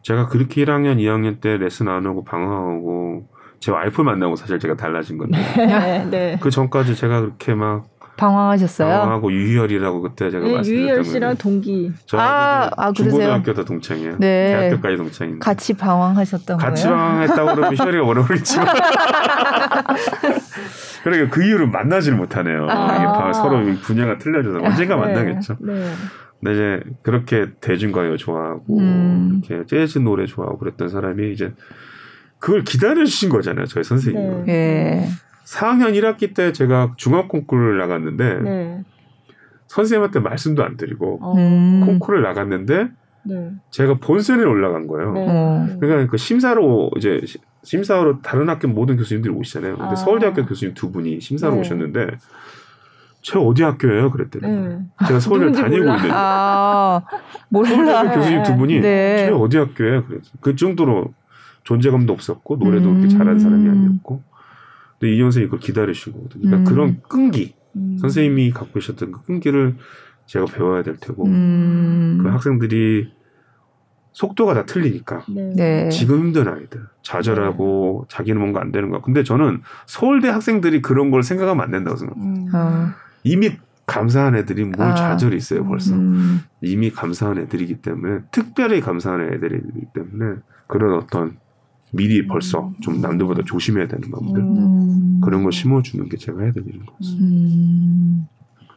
제가 그렇게 1학년, 2학년 때 레슨 안 하고 방황하고 제 와이프 만나고 사실 제가 달라진 건데 네, *laughs* 네. 그 전까지 제가 그렇게 막 방황하셨어요? 방황하고 유희열이라고 그때 제가 네, 말씀드렸던 유희열 씨랑 동기. 저 아, 아 중고등학교도 동창이에요. 네. 대학교까지 동창인데. 같이 방황하셨던 같이 거예요? 같이 방황했다고 그러면 희열이가 뭐라 그랬지만. *laughs* 그러니까 그 이후로 만나지를 못하네요. 아. 서로 분야가 틀려져서 언젠가 네. 만나겠죠. 네. 근데 이제 그렇게 대중가요 좋아하고 음. 이렇게 재즈 노래 좋아하고 그랬던 사람이 이제 그걸 기다려 주신 거잖아요. 저희 선생님은. 네. 4학년 1학기 때 제가 중학 콩쿠르를 나갔는데 네. 선생님한테 말씀도 안 드리고 어. 음. 콩쿠르를 나갔는데 네. 제가 본선에 올라간 거예요. 네. 어. 그러니까 그 심사로 이제 심사로 다른 학교 모든 교수님들이 오시잖아요. 근데 아. 서울대학교 교수님 두 분이 심사로 네. 오셨는데 저 어디 학교예요? 그랬더니 네. 제가 서울대 다니고 몰라. 있는데 아, 몰라. 교수님 두 분이 네. 저 어디 학교예요? 그랬어요. 그 정도로 존재감도 없었고 노래도 음. 그렇게 잘하는 사람이 아니었고 근데 이영 선생님이 그걸 기다리신 거거든요. 그러니까 음. 그런 끈기 음. 선생님이 갖고 계셨던 그 끈기를 제가 배워야 될 테고 음. 그 학생들이 속도가 다 틀리니까 네. 네. 지금 힘든 아이들 좌절하고 네. 자기는 뭔가 안 되는 거 근데 저는 서울대 학생들이 그런 걸 생각하면 안 된다고 생각해요. 음. 어. 이미 감사한 애들이 뭘 아. 좌절이 있어요 벌써 음. 이미 감사한 애들이기 때문에 특별히 감사한 애들이기 때문에 그런 어떤 미리 벌써 좀 남들보다 조심해야 되는 마음들 음. 그런 걸 심어주는 게 제가 해야 되는 거죠. 음.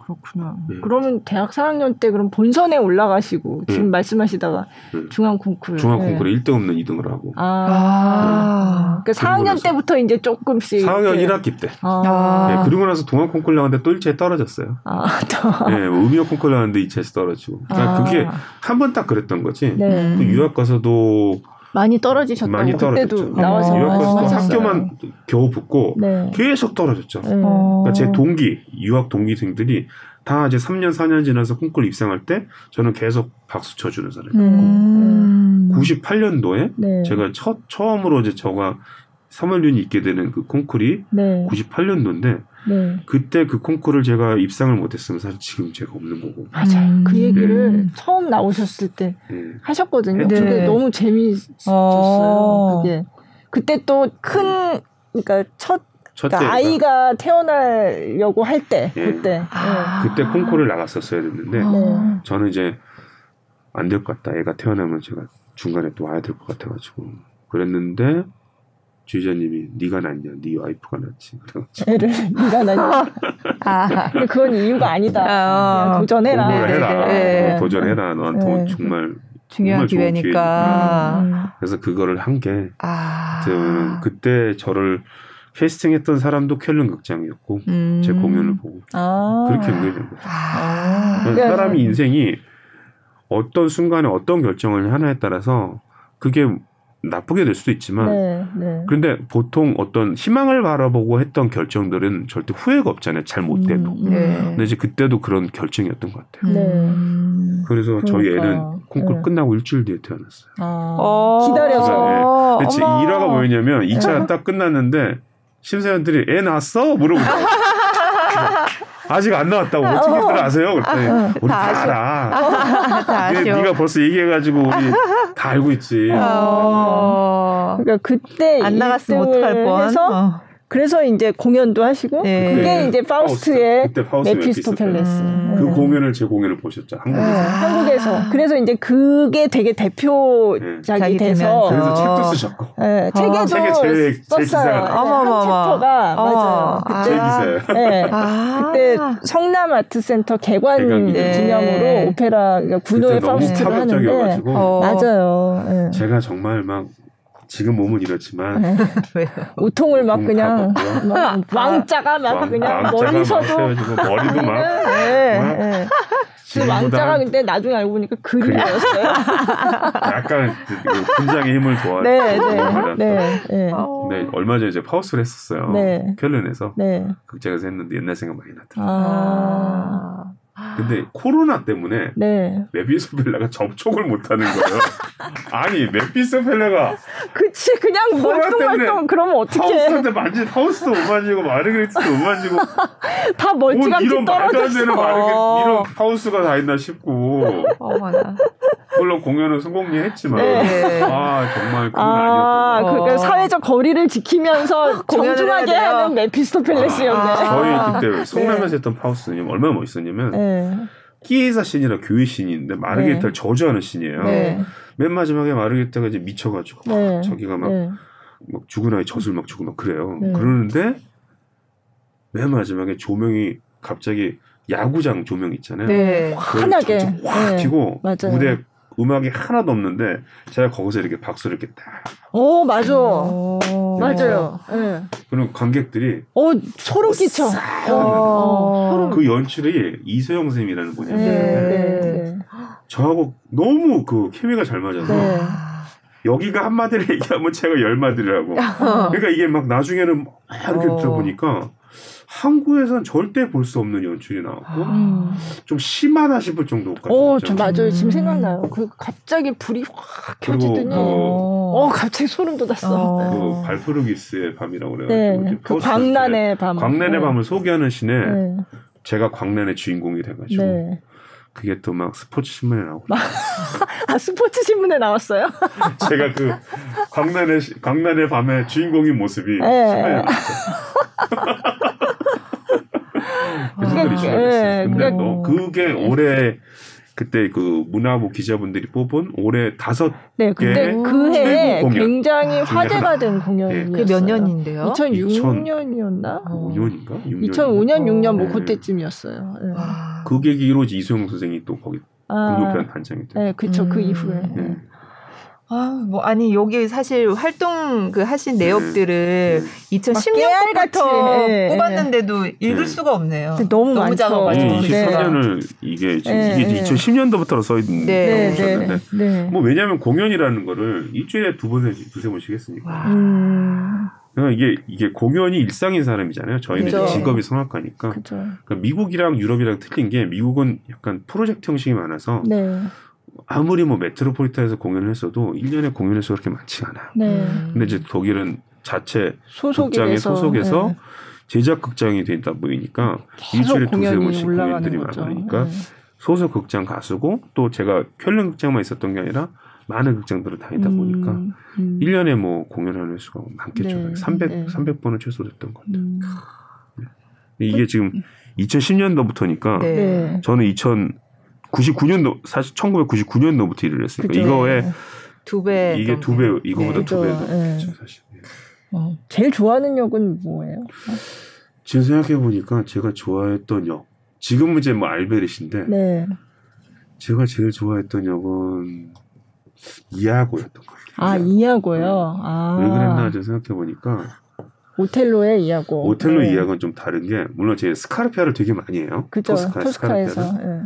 그렇구나. 네. 그러면 대학 4학년 때 그럼 본선에 올라가시고 지금 네. 말씀하시다가 네. 중앙 콩쿠르 중앙 콩쿠르 1등 없는 2등을 하고. 아. 아. 그러니까 4학년 때부터 이제 조금씩 4학년 이 1학기 때. 아. 네, 그리고 나서 동안 콩쿠르 나갔는데 또 1차에 떨어졌어요. 아, *laughs* 또. 네, 음이어 콩쿠르 나갔는데 2차에서 떨어지고. 그러니까 아. 그게 한 번 딱 그랬던 거지. 네. 또 유학 가서도 많이 떨어지셨다고 많이 그때도 나와서 유학 가서 학교만 겨우 붙고 네. 계속 떨어졌죠. 네. 그러니까 제 동기 유학 동기생들이 다 이제 3년 4년 지나서 콩쿨 입상할 때 저는 계속 박수 쳐주는 사람이었고 음. 98년도에 네. 제가 첫 처음으로 이제 저가 3월륜이 있게 되는 그 콩쿨이 네. 98년도인데 네. 그때 그 콩쿠르를 제가 입상을 못했으면 사실 지금 제가 없는 거고. 맞아. 음. 그 얘기를 네. 처음 나오셨을 때 네. 하셨거든요. 네. 근데 너무 재미있었어요. 어. 그게 그때 또 큰 그러니까 첫 그러니까 아이가 태어나려고 할 때, 예. 그때. 아. 그때 콩쿠르를 나갔었어야 됐는데, 네. 저는 이제 안 될 것 같다. 애가 태어나면 제가 중간에 또 와야 될 것 같아가지고. 그랬는데, 주의자님이 네가 낫냐, 네 와이프가 낫지. 애를 네가 낫냐. 아, 그건 이유가 아니다. 아, 도전해라. 해라. 네. 어, 도전해라. 너한테 네. 정말 중요한 기회니까. 음. 그래서 그거를 한 게, 아. 그때 저를 캐스팅했던 사람도 쾰른 극장이었고 음. 제 공연을 보고 아. 그렇게 연결된 거죠. 아. 사람이 인생이 어떤 순간에 어떤 결정을 하나에 따라서 그게 나쁘게 될 수도 있지만 네, 네. 그런데 보통 어떤 희망을 바라보고 했던 결정들은 절대 후회가 없잖아요. 잘 못돼도. 음, 네. 근데 이제 그때도 그런 결정이었던 것 같아요. 네. 그래서 그러니까. 저희 애는 콩쿨 네. 끝나고 일주일 뒤에 태어났어요. 아, 어, 기다려서. 네. 제 일화가 뭐였냐면 2차 딱 끝났는데 심사위원들이 애 낳았어? 물어보더라고요. *laughs* 아직 안 나왔다고 어떻게들 어. 아세요? 그랬더니 아, 우리 다, 다 알아. 아, 다 네, 네가 벌써 얘기해가지고 우리 *laughs* 다 알고 있지. 어. 그러니까 그때 안 나갔으면 어떡할 뻔. 해서 어. 그래서 이제 공연도 하시고 네. 그게 네. 이제 파우스트의 파우스트, 메피스토펠레스. 음. 그 공연을 제 공연을 보셨죠 한국에서? 네. 한국에서. 그래서 이제 그게 되게 대표작이 네. 돼서 그래서 책도 쓰셨고. 네. 책에도 책에 제, 제 썼어요. 한 챕터가 맞아요. 그때 네. 아. 그때 성남 아트센터 개관 기념으로 오페라 그러니까 구노의 파우스트를 하는데. 어. 맞아요. 제가 정말 막 지금 몸은 이렇지만 네. *laughs* 웃통을 막 그냥 막 왕자가 막 왕, 그냥 멀리서도 머리도 막, 네, 막 네. 그 왕자가 근데 나중에 알고 보니까 그림이었어요. *laughs* 약간 분장의 힘을 도와. 네, 네, 네, 네. 네. 얼마 전에 이제 파우스트를 했었어요. 네. 쾰른에서 네. 극장에서 했는데 옛날 생각 많이 나더라고요. 아. 근데 코로나 때문에 네. 메피스토펠레가 접촉을 못하는 거예요. 아니 메피스토펠레가 그치 그냥 멀뚱멀뚱 그러면 어떻게 파우스트한테 만지 파우스트도 못 만지고 마르게리트도 못 만지고 *laughs* 다 멀찌감치 뭐 이런 말도 안 되는 마르게 이런 하우스가 다 있나 싶고 어머나. 물론 공연은 성공리 했지만 네. 아 정말 그건 아, 아니었던 거. 그 사회적 거리를 지키면서 *laughs* 정중하게 하는 메피스토 펠레스였네. 아, 저희 그때 성남에서 했던 파우스님 얼마나 멋있었냐면 네. 끼에사 신이라 교회 신인데 마르게리타를 네. 저주하는 신이에요. 네. 맨 마지막에 마르게리타가 이제 미쳐가지고 네. 자기가 막, 네. 막 죽은 아이 젖을 막 주고 막 그래요. 네. 그러는데 맨 마지막에 조명이 갑자기 야구장 조명 있잖아요. 네. 환하게 확 튀고 무대 음악이 하나도 없는데 제가 거기서 이렇게 박수를 이렇게 딱. 오 맞아. 오, 맞아요. 네. 그럼 관객들이 어 소름 끼쳐. 어, 그 연출이 이소영 선생님이라는 분이었는데 네. 네. 저하고 너무 그 케미가 잘 맞아서. 네. 여기가 한 마디를 *laughs* 얘기하면 제가 열 마디를 하고. *laughs* 그러니까 이게 막 나중에는 막 이렇게 어. 들어보니까 한국에선 절대 볼 수 없는 연출이 나왔고 음. 좀 심하다 싶을 정도까지. 어, 좀 맞아요. 지금 생각나요. 그 갑자기 불이 확 켜지더니 그, 어, 갑자기 소름 돋았어. 어. 그 발프르기스의 밤이라고 그래가지고 네. 그 광란의 밤. 광란의 네. 밤을 소개하는 신에 네. 제가 광란의 주인공이 돼가지고. 네. 그게 또 막 스포츠 신문에 나오고. 아 스포츠 신문에 나왔어요? *laughs* 제가 그 광란의 광란의 밤의 주인공인 모습이 네. 신문에 나왔어요. 그 생각이 시작했어요. 근데 너 그게 올해 그때 그 문화부 기자분들이 뽑은 올해 다섯 네, 근데 그 해에 굉장히 화제가 된 공연이었어요. 그게 몇 년인데요? 2006년이었나? 5년인가? 2005년, 6년 뭐 네. 그때쯤이었어요. 네. 그 계기로 이소영 선생이 또 거기 아, 공교편 단장이 됐죠. 네, 그쵸. 그 음. 그 이후에. 네. 아, 뭐 아니 여기 사실 활동 그 하신 내역들을 네. 2010년부터 네. 뽑았는데도 읽을 네. 수가 없네요. 너무, 너무 작아가지고. 23년을 이게 지금 네. 이게 2010년도부터 써 있는 네. 네. 네. 뭐 왜냐하면 공연이라는 거를 일주일에 두 번, 두세 번씩 했으니까. 음. 그러니까 이게 이게 공연이 일상인 사람이잖아요. 저희는 그죠. 직업이 성악가니까. 그러니까 미국이랑 유럽이랑 틀린 게 미국은 약간 프로젝트 형식이 많아서. 네. 아무리 뭐 메트로폴리탄에서 공연을 했어도 1년에 공연 횟수가 그렇게 많지가 않아요. 네. 근데 이제 독일은 자체 극장에 소속해서 네. 제작 극장이 된다 보이니까 일주일에 두세 번씩 공연들이 많으니까 네. 소속 극장 가수고 또 제가 쾰른 극장만 있었던 게 아니라 많은 극장들을 다니다 음, 보니까 음. 1년에 뭐 공연하는 횟수가 많겠죠. 네, 300, 네. 300번은 최소 됐던 것 같아요. 음. 네. 이게 지금 2010년도부터니까 저는 2000 99년도 사실 1999년도부터 일을 했으니까 그죠. 이거에 두 배. 이게 두 배, 이거보다 네. 두 배도 네. 사실. 어, 제일 좋아하는 역은 뭐예요? 지금 생각해 보니까 제가 좋아했던 역 지금은 이제 뭐 알베르신데 네. 제가 제일 좋아했던 역은 이하고였던 것 같아요. 아 이하고요. 네. 아. 왜 그랬나 좀 생각해 보니까 오텔로의 이하고. 오텔로 네. 이하고는 좀 다른 게 물론 제 스카르피아를 되게 많이 해요. 그죠. 토스카, 토스카에서. 네.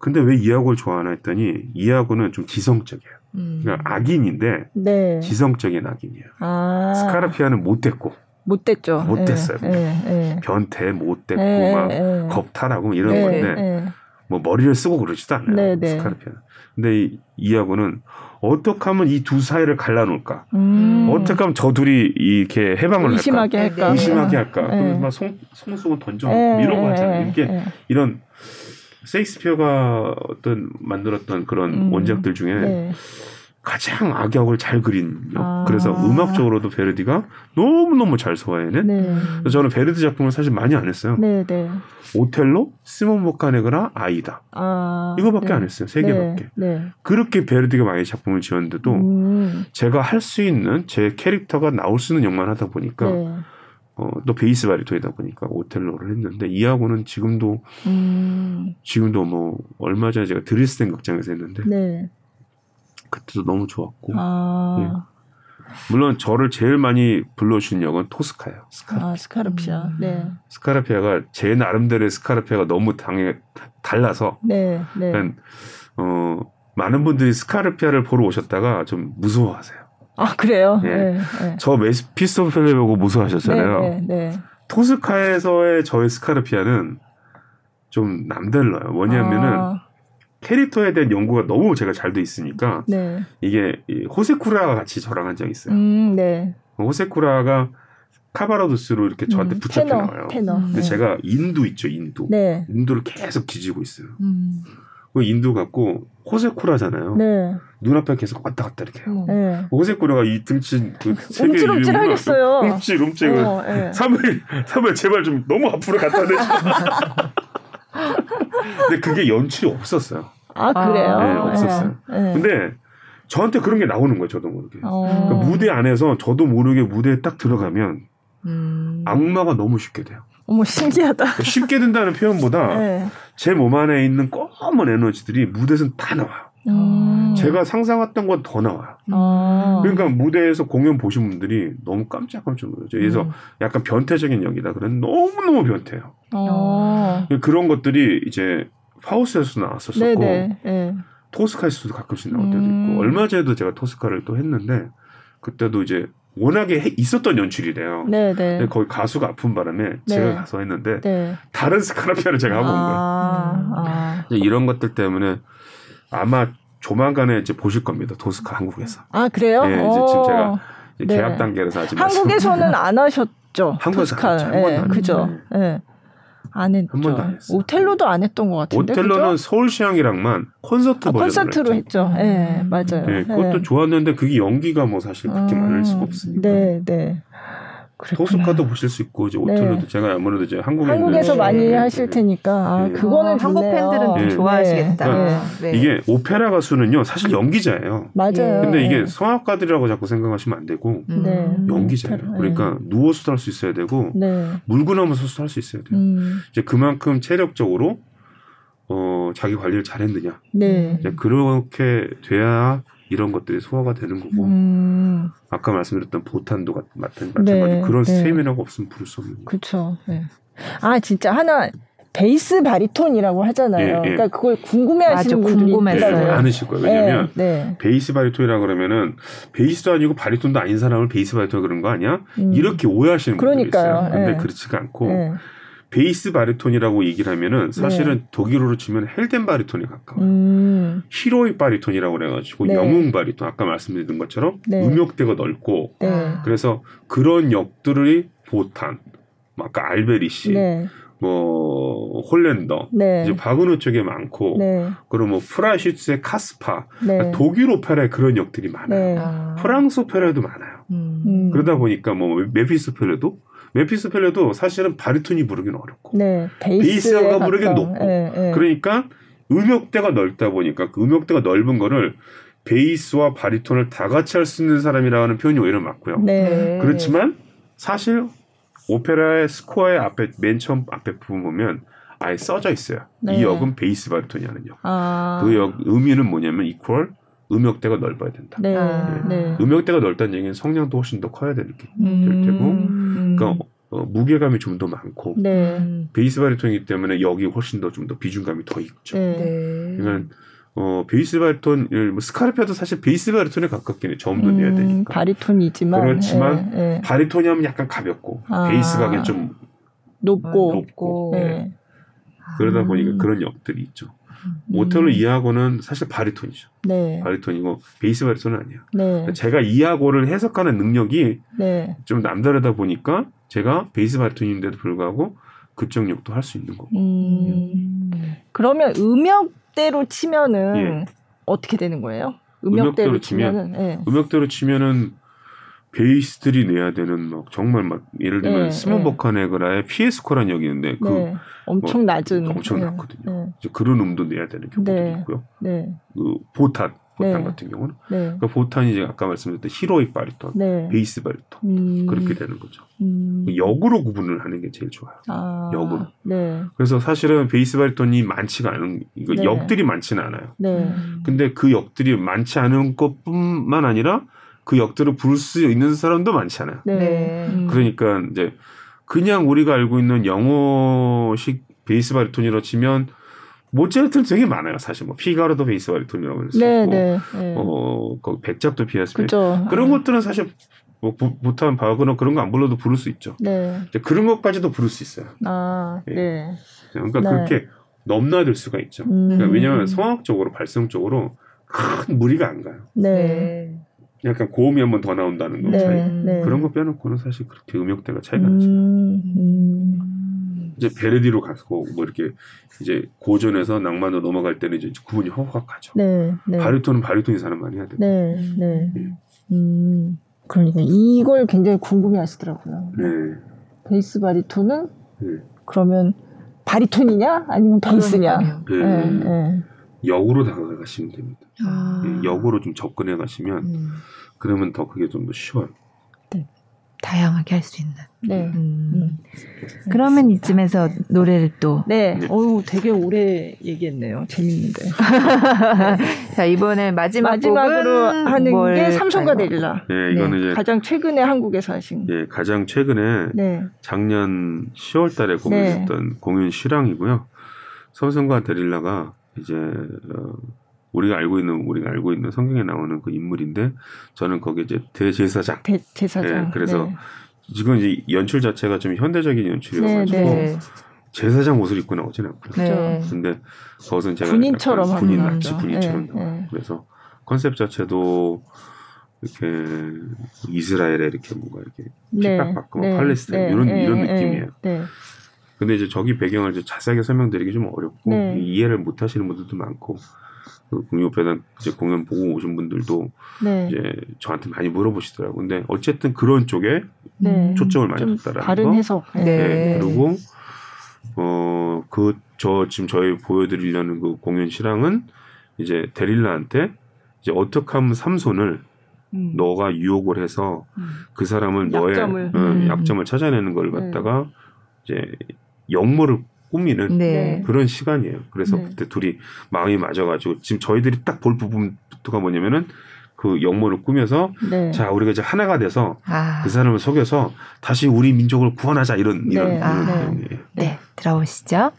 근데 왜 이하고를 좋아하나 했더니 이하고는 좀 지성적이에요. 음. 그러니까 악인인데 네. 지성적인 악인이에요. 아. 스카라피아는 못됐고 못됐죠. 못됐어요. 에, 에, 에. 변태 못됐고 에, 막 에. 겁탈하고 이런 에, 건데 에. 뭐 머리를 쓰고 그러지도 않아요. 네, 네. 스카라피아는. 근데 이, 이하고는 어떻게 하면 이 두 사이를 갈라놓을까? 음. 어떻게 하면 저 둘이 이렇게 해방을 의심하게 할까? 할까? 의심하게 할까? 그래서 막 송, 송송을 던져 이런 거 하잖아요. 이렇게 이런 세익스피어가 어떤 만들었던 그런 음. 원작들 중에 네. 가장 악역을 잘 그린 역. 아. 그래서 음악적으로도 베르디가 너무너무 잘 소화해낸. 네. 저는 베르디 작품을 사실 많이 안 했어요. 네, 네. 오텔로, 시몬 보카네그라, 아이다. 아. 이거밖에 네. 안 했어요. 세 개밖에. 네, 네. 그렇게 베르디가 많이 작품을 지었는데도 음. 제가 할 수 있는 제 캐릭터가 나올 수 있는 역만 하다 보니까 네. 어, 또 베이스 바리토이다 보니까 오텔로를 했는데 이하고는 지금도 음. 지금도 뭐 얼마 전에 제가 드리스덴 극장에서 했는데 네. 그때도 너무 좋았고 아. 네. 물론 저를 제일 많이 불러준 역은 토스카예요. 스카르피아. 아, 스카르피아. 음. 네. 스카르피아가 제 나름대로의 스카르피아가 너무 당해 달라서 네. 네. 어 많은 분들이 스카르피아를 보러 오셨다가 좀 무서워하세요. 아 그래요? 예. 네, 네. 저 메스피스토펠레 보고 무서워하셨잖아요. 네, 토스카에서의 저의 스카르피아는 좀 남달라요. 뭐냐면은 아. 캐릭터에 대한 연구가 너무 제가 잘 돼 있으니까 네. 이게 호세쿠라가 같이 저랑 한 적이 있어요. 음, 네. 호세쿠라가 카바라도스로 이렇게 저한테 음, 붙잡혀 테너, 나와요. 테너. 근데 네. 제가 인도 있죠, 인도. 네. 인도를 계속 뒤지고 있어요. 음. 그 인도 갖고 호세쿠라잖아요. 네. 눈앞에 계속 왔다 갔다 이렇게 해요. 네. 호세쿠라가 이 등친 그 세계 움찔움찔 하겠어요. 움찔 움찔. 어, 네. 사무엘 사무엘 제발 좀 너무 앞으로 갖다 대줘. *laughs* 근데 그게 연출이 없었어요. 아 그래요? 네, 없었어요. 네. 근데 저한테 그런 게 나오는 거예요, 저도 모르게. 어. 그러니까 무대 안에서 저도 모르게 무대에 딱 들어가면 음. 악마가 너무 쉽게 돼요. 어머 신기하다. 그러니까 쉽게 된다는 표현보다 *laughs* 네. 제몸 안에 있는 검은 에너지들이 무대에서 다 나와요. 음. 제가 상상했던 건 더 나와요. 음. 그러니까 무대에서 공연 보신 분들이 너무 깜짝깜짝 놀라죠. 그래서 음. 약간 변태적인 역이다. 그런 너무너무 변태요. 어. 그런 것들이 이제 파우스에서 나왔었었고 네. 토스카에서도 가끔씩 나올 때도 있고 음. 얼마 전에도 제가 토스카를 또 했는데 그때도 이제 워낙에 있었던 연출이래요. 네, 네. 거기 가수가 아픈 바람에 네. 제가 가서 했는데 네. 다른 스카라피아를 제가 하고 온 거예요. 아, 아. 이런 것들 때문에 아마 조만간에 이제 보실 겁니다. 도스카 한국에서. 아 그래요? 네, 이제 지금 제가 이제 네. 계약 단계에서 하지 한국에서는 안 하셨죠. 한국에서 네, 그죠. 네. 안 했죠. 한 번도 안 했어요. 오텔로도 안 했던 것 같은데. 오텔로는 서울시향이랑만 콘서트 아, 콘서트로 했죠. 예, 네, 맞아요. 네, 그것도 네. 좋았는데 그게 연기가 뭐 사실 그렇게 음, 많을 수가 없으니까. 네, 네. 토스카도 보실 수 있고 이제 오텔로도 네. 제가 아무래도 이제 한국에 한국에서 많이 네. 하실 테니까 아, 네. 그거는 어, 한국 팬들은 네. 좋아하시겠다. 그러니까 네. 이게 오페라 가수는요 사실 연기자예요. 맞아요. 근데 이게 성악가들이라고 자꾸 생각하시면 안 되고 음. 연기자예요. 그러니까 누워서도 할 수 있어야 되고 물고 나면서도 할 수 있어야 돼요. 음. 이제 그만큼 체력적으로 어 자기 관리를 잘했느냐. 이제 그렇게 돼야 이런 것들이 소화가 되는 거고 음. 아까 말씀드렸던 보탄도 같은 마찬가지 네, 그런 네. 스테미나가 없으면 부를 수 없는. 그렇죠. 네. 아 진짜 하나 베이스 바리톤이라고 하잖아요. 예, 예. 그러니까 그걸 궁금해하시는 분들이 궁금했어요. 많으실 거예요. 왜냐하면 네, 네. 베이스 바리톤이라 그러면은 베이스도 아니고 바리톤도 아닌 사람을 베이스 바리톤 그런 거 아니야? 음. 이렇게 오해하시는 분들이 있어요. 근데 네. 그렇지가 않고 네. 베이스 바리톤이라고 얘기를 하면은 사실은 네. 독일어로 치면 Helden 바리톤이 가까워요. 음. heroic 바리톤이라고 그래가지고 네. 영웅 바리톤 아까 말씀드린 것처럼 네. 음역대가 넓고 네. 그래서 그런 역들이 보탄, 뭐 아까 알베리히, 네. 뭐 홀랜더, 네. 이제 바그너 쪽에 많고 그리고 뭐 프라이쉬츠의 카스파, 그러니까 독일 오페라에 그런 역들이 많아요. 아. 프랑스 오페라에도 많아요. 음. 그러다 보니까 뭐 메피스토펠레도 메피스토펠레도 사실은 바리톤이 부르기는 어렵고 네, 베이스가 부르기는 높고 네, 네. 그러니까 음역대가 넓다 보니까 그 음역대가 넓은 거를 베이스와 바리톤을 다 같이 할 수 있는 사람이라는 고 표현이 오히려 맞고요. 네. 그렇지만 사실 오페라의 스코어의 앞에 맨 처음 앞에 부분 보면 아예 써져 있어요. 네. 이 역은 베이스 바리톤이 하는 역. 아. 그 역 의미는 뭐냐면 equal 음역대가 넓어야 된다. 네. 네. 네. 음역대가 넓다는 얘기는 성량도 훨씬 더 커야 될 테고, 음. 그러니까 어, 무게감이 좀 더 많고 네. 베이스 바리톤이기 때문에 역이 훨씬 더 좀 더 비중감이 더 있죠. 네. 그러니까 어, 베이스 바리톤, 뭐 스카르피아도 사실 베이스 바리톤에 가깝긴 해. 저음도 음, 내야 되니까. 바리톤이지만. 그렇지만, 네, 바리톤이 하면 약간 가볍고, 아, 베이스가 좀 높고, 높고. 네. 그러다 보니까 그런 역들이 있죠. 음. 오텔로 이아고는 사실 바리톤이죠. 네. 바리톤이고 베이스 바리톤은 아니에요. 네. 제가 이아고를 해석하는 능력이 네. 좀 남다르다 보니까 제가 베이스 바리톤인데도 불구하고 그쪽 역도 할 수 있는 거고. 음. 그러면 음역대로 치면은 예. 어떻게 되는 거예요? 음역대로, 음역대로 치면은 예. 음역대로 치면은 베이스들이 내야 되는 막 정말 막 예를 들면 네, 스몬 네. 버카네그라의 피에스코란 역이 있는데 그 네, 엄청 뭐 낮은 엄청 네, 낮거든요. 네. 이제 그런 음도 내야 되는 경우도 네, 있고요. 네. 그 보탄 보탄 같은 경우는 그러니까 보탄이 이제 아까 말씀드렸던 히로이 바리톤, 베이스 바리톤 음, 그렇게 되는 거죠. 음. 역으로 구분을 하는 게 제일 좋아요. 아, 역으로. 그래서 사실은 베이스 바리톤이 많지가 않은 이거 역들이 많지는 않아요. 근데 그 역들이 많지 않은 것뿐만 아니라 그 역들을 부를 수 있는 사람도 많잖아요. 네. 음. 그러니까 이제 그냥 우리가 알고 있는 영어식 베이스 바리톤이라 치면 모차르트는 되게 많아요. 사실 뭐 피가로도 베이스 바리톤이라고 할수 네, 있고, 네, 네. 어, 그 백작도 피아스 그런 것들은 사실 뭐 부탄 바그너 그런 거 안 불러도 부를 수 있죠. 네. 그런 것까지도 부를 수 있어요. 아, 네. 네. 그러니까 네. 그렇게 넘나들 수가 있죠. 음. 그러니까 왜냐하면 성악적으로 발성적으로 큰 무리가 안 가요. 네. 약간 고음이 한 번 더 나온다는 거 네. 차이. 네. 그런 거 빼놓고는 사실 그렇게 음역대가 차이가 음. 나죠. 음. 이제 베르디로 가고 뭐 이렇게 이제 고전에서 낭만으로 넘어갈 때는 이제 구분이 허허 가죠. 네, 네. 바리톤은 바리톤이 사람만 해야 돼요. 네, 네. 네. 음. 그러니까 이걸 굉장히 궁금해하시더라고요. 네. 베이스 바리톤은 네. 그러면 바리톤이냐 아니면 베이스냐? 네. 네. 네. 역으로 다가가시면 됩니다. 아. 네, 역으로 좀 접근해 가시면 음. 그러면 더 그게 좀 더 쉬워요. 다양하게 할 수 있는. 네. 음. 음. 그러면 이쯤에서 노래를 또. 네. 네. 어우, 되게 오래 얘기했네요. 재밌는데. *laughs* 자, 이번에 마지막 마지막으로 하는 게 삼성과 데릴라. 네, 이거는 네. 이제 가장 최근에 한국에서 하신. 네, 가장 최근에 네. 작년 10월 달에 공연했던 네. 공연 실황이고요. 삼성과 데릴라가 이제 어, 우리가 알고 있는 우리가 알고 있는 성경에 나오는 그 인물인데 저는 거기 이제 대제사장. 대 제사장. 네, 그래서 네. 지금 이제 연출 자체가 좀 현대적인 연출이어가지고 네, 네. 제사장 옷을 입고 나오진 않고요. 네. 근데 거기서 제가 군인처럼 군인 마치 군인처럼 네, 나와요. 그래서 컨셉 자체도 이렇게 이스라엘에 이렇게 뭔가 이렇게 핍박받고 네, 팔레스타인 이런 이런 느낌이에요. 근데 이제 저기 배경을 이제 자세하게 설명드리기 좀 어렵고 이해를 못 하시는 분들도 많고 그 국립오페라 이제 공연 보고 오신 분들도 네. 이제 저한테 많이 물어보시더라고요. 근데 어쨌든 그런 쪽에 네. 초점을 많이 뒀다라는 다른 거. 해석. 네. 네. 그리고 어 그 저 지금 저희 보여드리려는 그 공연 실황은 이제 데릴라한테 이제 어떻게 하면 삼손을 음. 너가 유혹을 해서 음. 그 사람을 약점을. 너의 어, 음. 약점을 찾아내는 걸 네. 갖다가 이제 역모를 꾸미는 네. 그런 시간이에요. 그래서 네. 그때 둘이 마음이 맞아가지고 지금 저희들이 딱 볼 부분부터가 뭐냐면은 그 역모를 꾸며서 네. 자 우리가 이제 하나가 돼서 아. 그 사람을 속여서 다시 우리 민족을 구원하자 이런 이런, 네. 이런 아. 내용이에요. 네, 들어보시죠.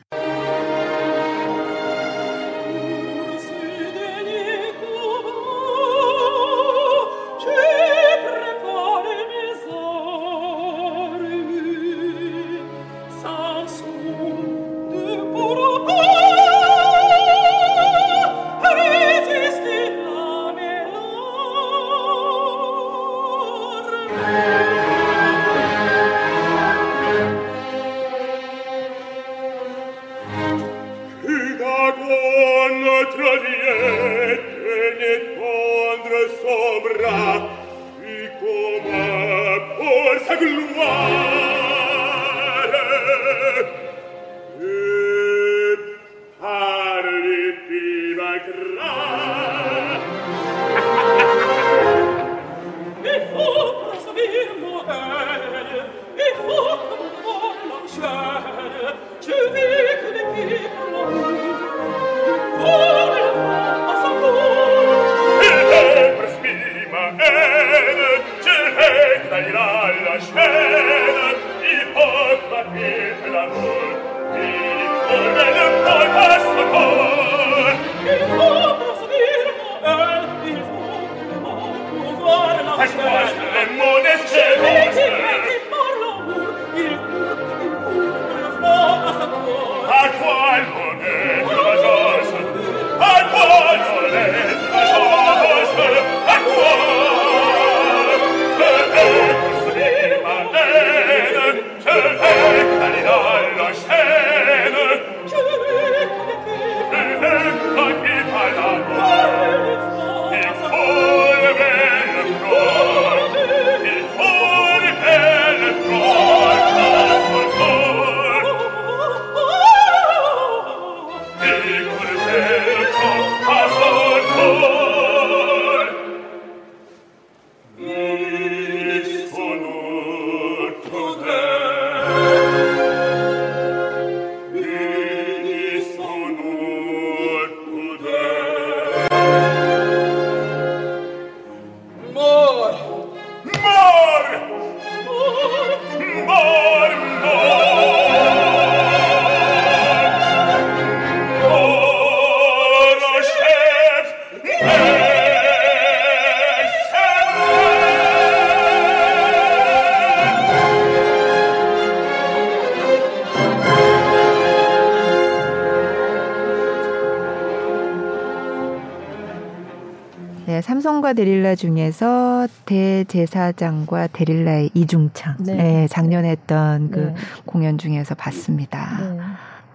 네, 삼성과 데릴라 중에서 대제사장과 데릴라의 이중창. 네. 네 작년에 했던 그 네. 공연 중에서 봤습니다. 네.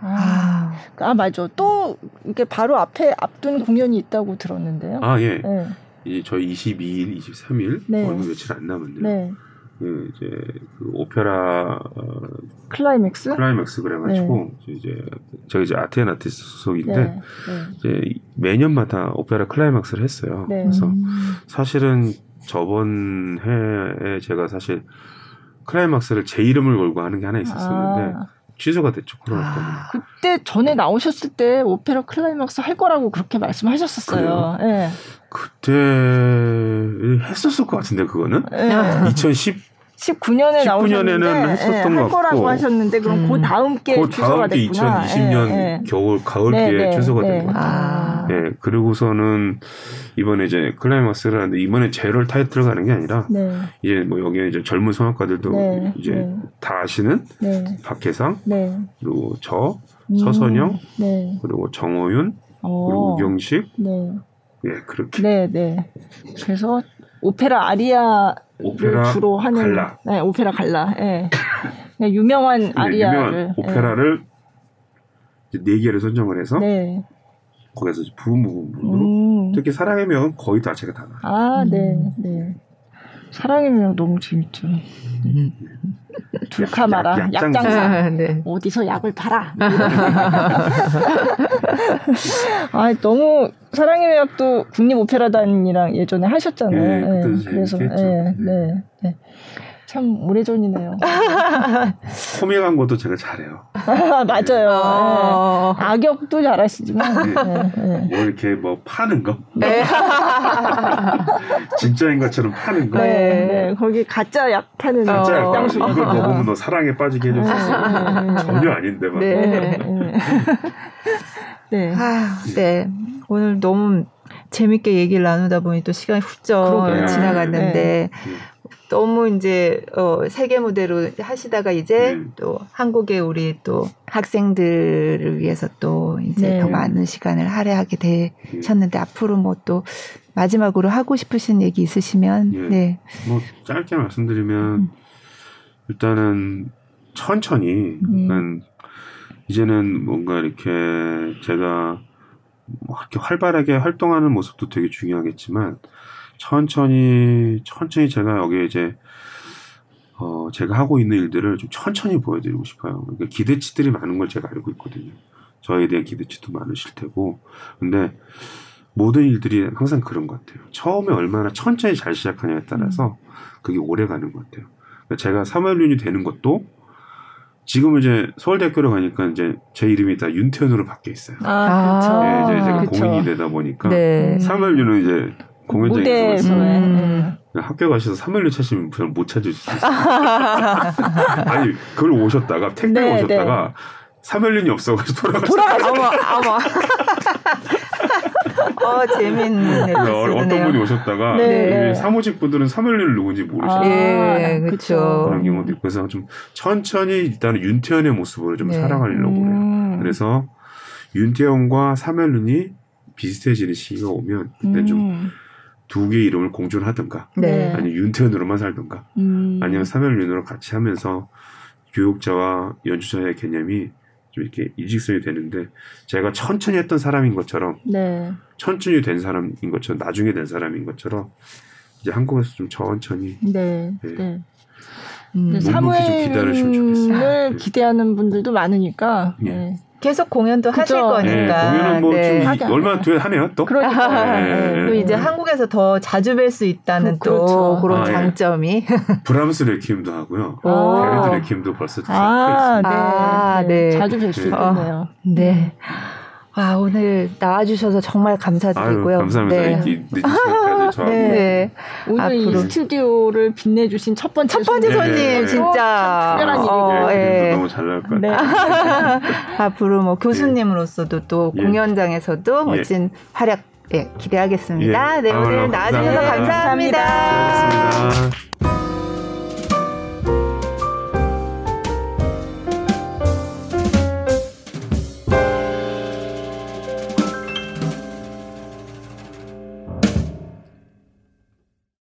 아, 아, 맞아. 또 이게 바로 앞에 앞둔 공연이 있다고 들었는데요. 아, 예. 네. 이 저희 22일, 23일 네. 얼마 며칠 안 남았네요. 네. 그 이제 그 오페라 어, 클라이맥스 클라이맥스 그래가지고 네. 이제 저희 이제 아트앤아티스트 소속인데 네. 네. 이제 매년마다 오페라 클라이맥스를 했어요. 네. 그래서 음. 사실은 저번 해에 제가 사실 클라이맥스를 제 이름을 걸고 하는 게 하나 있었었는데 아. 취소가 됐죠 코로나 아, 때문에. 그때 전에 나오셨을 때 오페라 클라이막스 할 거라고 그렇게 말씀하셨었어요. 예. 그때 했었을 것 같은데 그거는 네. 2010 19년에 19년에는 했었던 예, 것 같고 거라고 하셨는데 그럼 음. 그 다음 게그 다음 게 2020년 예, 겨울 가을기에 네, 취소가 네, 된것 같아요. 아. 예, 그리고서는 이번에 이제 클라이막스를 하는데 이번에 제럴 타이틀 가는 게 아니라 네. 이제 뭐 여기에 이제 젊은 성악가들도 네, 이제 네. 다 아시는 네. 박혜상 네. 그리고 저 음, 서선영 그리고 정호윤 오. 그리고 우경식 예 그렇게 네 네. 그래서 오페라 아리아 오페라 주로 하는 갈라. 네, 오페라 갈라. 예. 네. 유명한 아리아를 유명한 오페라를 네. 네 개를 선정을 해서 네. 거기서 부분 부분으로 음. 특히 사랑의 명은 거의 다 제가 다 나. 아, 네, 네. 사랑의 명 너무 재밌죠. 음. 둘카 마라 약, 장사 네. 어디서 약을 팔아 *laughs* 아 너무 사랑의 명약도 국립 오페라단이랑 예전에 하셨잖아요 네, 네. 그래서 네, 네, 네. 참 오래전이네요. 코믹한 *laughs* 것도 제가 잘해요. *laughs* 맞아요. 어... 네. 악역도 잘하시지만. 네. 네. 뭐 이렇게 뭐 파는 거? 네. *laughs* 진짜인 것처럼 파는 거? 네. 네. 거기 가짜 약 파는 가짜 약 어... 이걸 먹으면 너 사랑에 빠지게 해줄 수 있어. 네. 전혀 아닌데 막. 네. 네. 아, 네. 오늘 너무 재밌게 얘기를 나누다 보니 또 시간이 훌쩍 지나갔는데 네. 너무 이제 어 세계 무대로 하시다가 이제 네. 또 한국의 우리 또 학생들을 위해서 또 이제 네. 더 많은 시간을 할애하게 되셨는데 네. 앞으로 뭐 또 마지막으로 하고 싶으신 얘기 있으시면 네. 네. 뭐 짧게 말씀드리면 음. 일단은 천천히 음. 이제는 뭔가 이렇게 제가 뭐 이렇게 활발하게 활동하는 모습도 되게 중요하겠지만 천천히 천천히 제가 여기에 이제 어 제가 하고 있는 일들을 좀 천천히 보여드리고 싶어요. 그러니까 기대치들이 많은 걸 제가 알고 있거든요. 저에 대한 기대치도 많으실 테고 근데 모든 일들이 항상 그런 것 같아요. 처음에 얼마나 천천히 잘 시작하냐에 따라서 그게 오래 가는 것 같아요. 그러니까 제가 3월 윤이 되는 것도 지금 이제 서울대학교로 가니까 이제 제 이름이 다 윤태현으로 바뀌어 있어요. 아, 그렇죠. 네, 이제 제가 그쵸. 공인이 되다 보니까 네. 3월 윤은 이제 공연장에서 음. 학교 가셔서 3일로 찾으면 별로 못 찾을 수 있어요. *laughs* 아니 그걸 오셨다가 택배 네, 오셨다가 네. 3일륜이 없어가지고 돌아가셨어요. 어머 어머. 어 재밌는 에피소드네요. 어떤 분이 오셨다가 네. 사무직 분들은 3일륜을 누군지 모르시죠. 아, 예, 그렇죠. 그런 경우도 있고 그래서 좀 천천히 일단은 윤태현의 모습을 좀 네. 살아가려고 음. 해요. 그래서 윤태현과 3일륜이 비슷해지는 시기가 오면 그때 음. 좀 두 개의 이름을 공존 하든가 네. 아니면 윤태현으로만 살든가 음. 아니면 사면윤으로 같이 하면서 교육자와 연주자의 개념이 좀 이렇게 일직선이 되는데 제가 천천히 했던 사람인 것처럼 네. 천천히 된 사람인 것처럼 나중에 된 사람인 것처럼 이제 한국에서 좀 천천히 네. 네. 네. 음. 사무엘을 기대하는 분들도 많으니까 예. 네. 계속 공연도 그쵸? 하실 거니까. 네, 공연은 뭐 네. 얼마 뒤에 하네요 또. 그러니까. 네. 또 이제 한국에서 더 자주 뵐 수 있다는 그, 또 그렇죠. 그런 아, 예. 장점이. *laughs* 브람스 레퀴엠도 하고요. 베르디 레퀴엠도 벌써 아, 네. 아, 네. 자주 뵐 수 있겠네요. 네. 아, 오늘 나와주셔서 정말 감사드리고요. 아유, 감사합니다. 네. 늦은 네. *laughs* 네. 오늘 앞으로. 이 스튜디오를 빛내주신 첫 번째, 첫 번째 손님, 네. 진짜. 특별한 어. 네. 너무 잘 나올 것 같아요. *laughs* 앞으로 뭐 교수님으로서도 또 예. 공연장에서도 멋진 활약 예, 기대하겠습니다. 예. 네, 오늘 나와주셔서 감사합니다. 감사합니다. 감사합니다.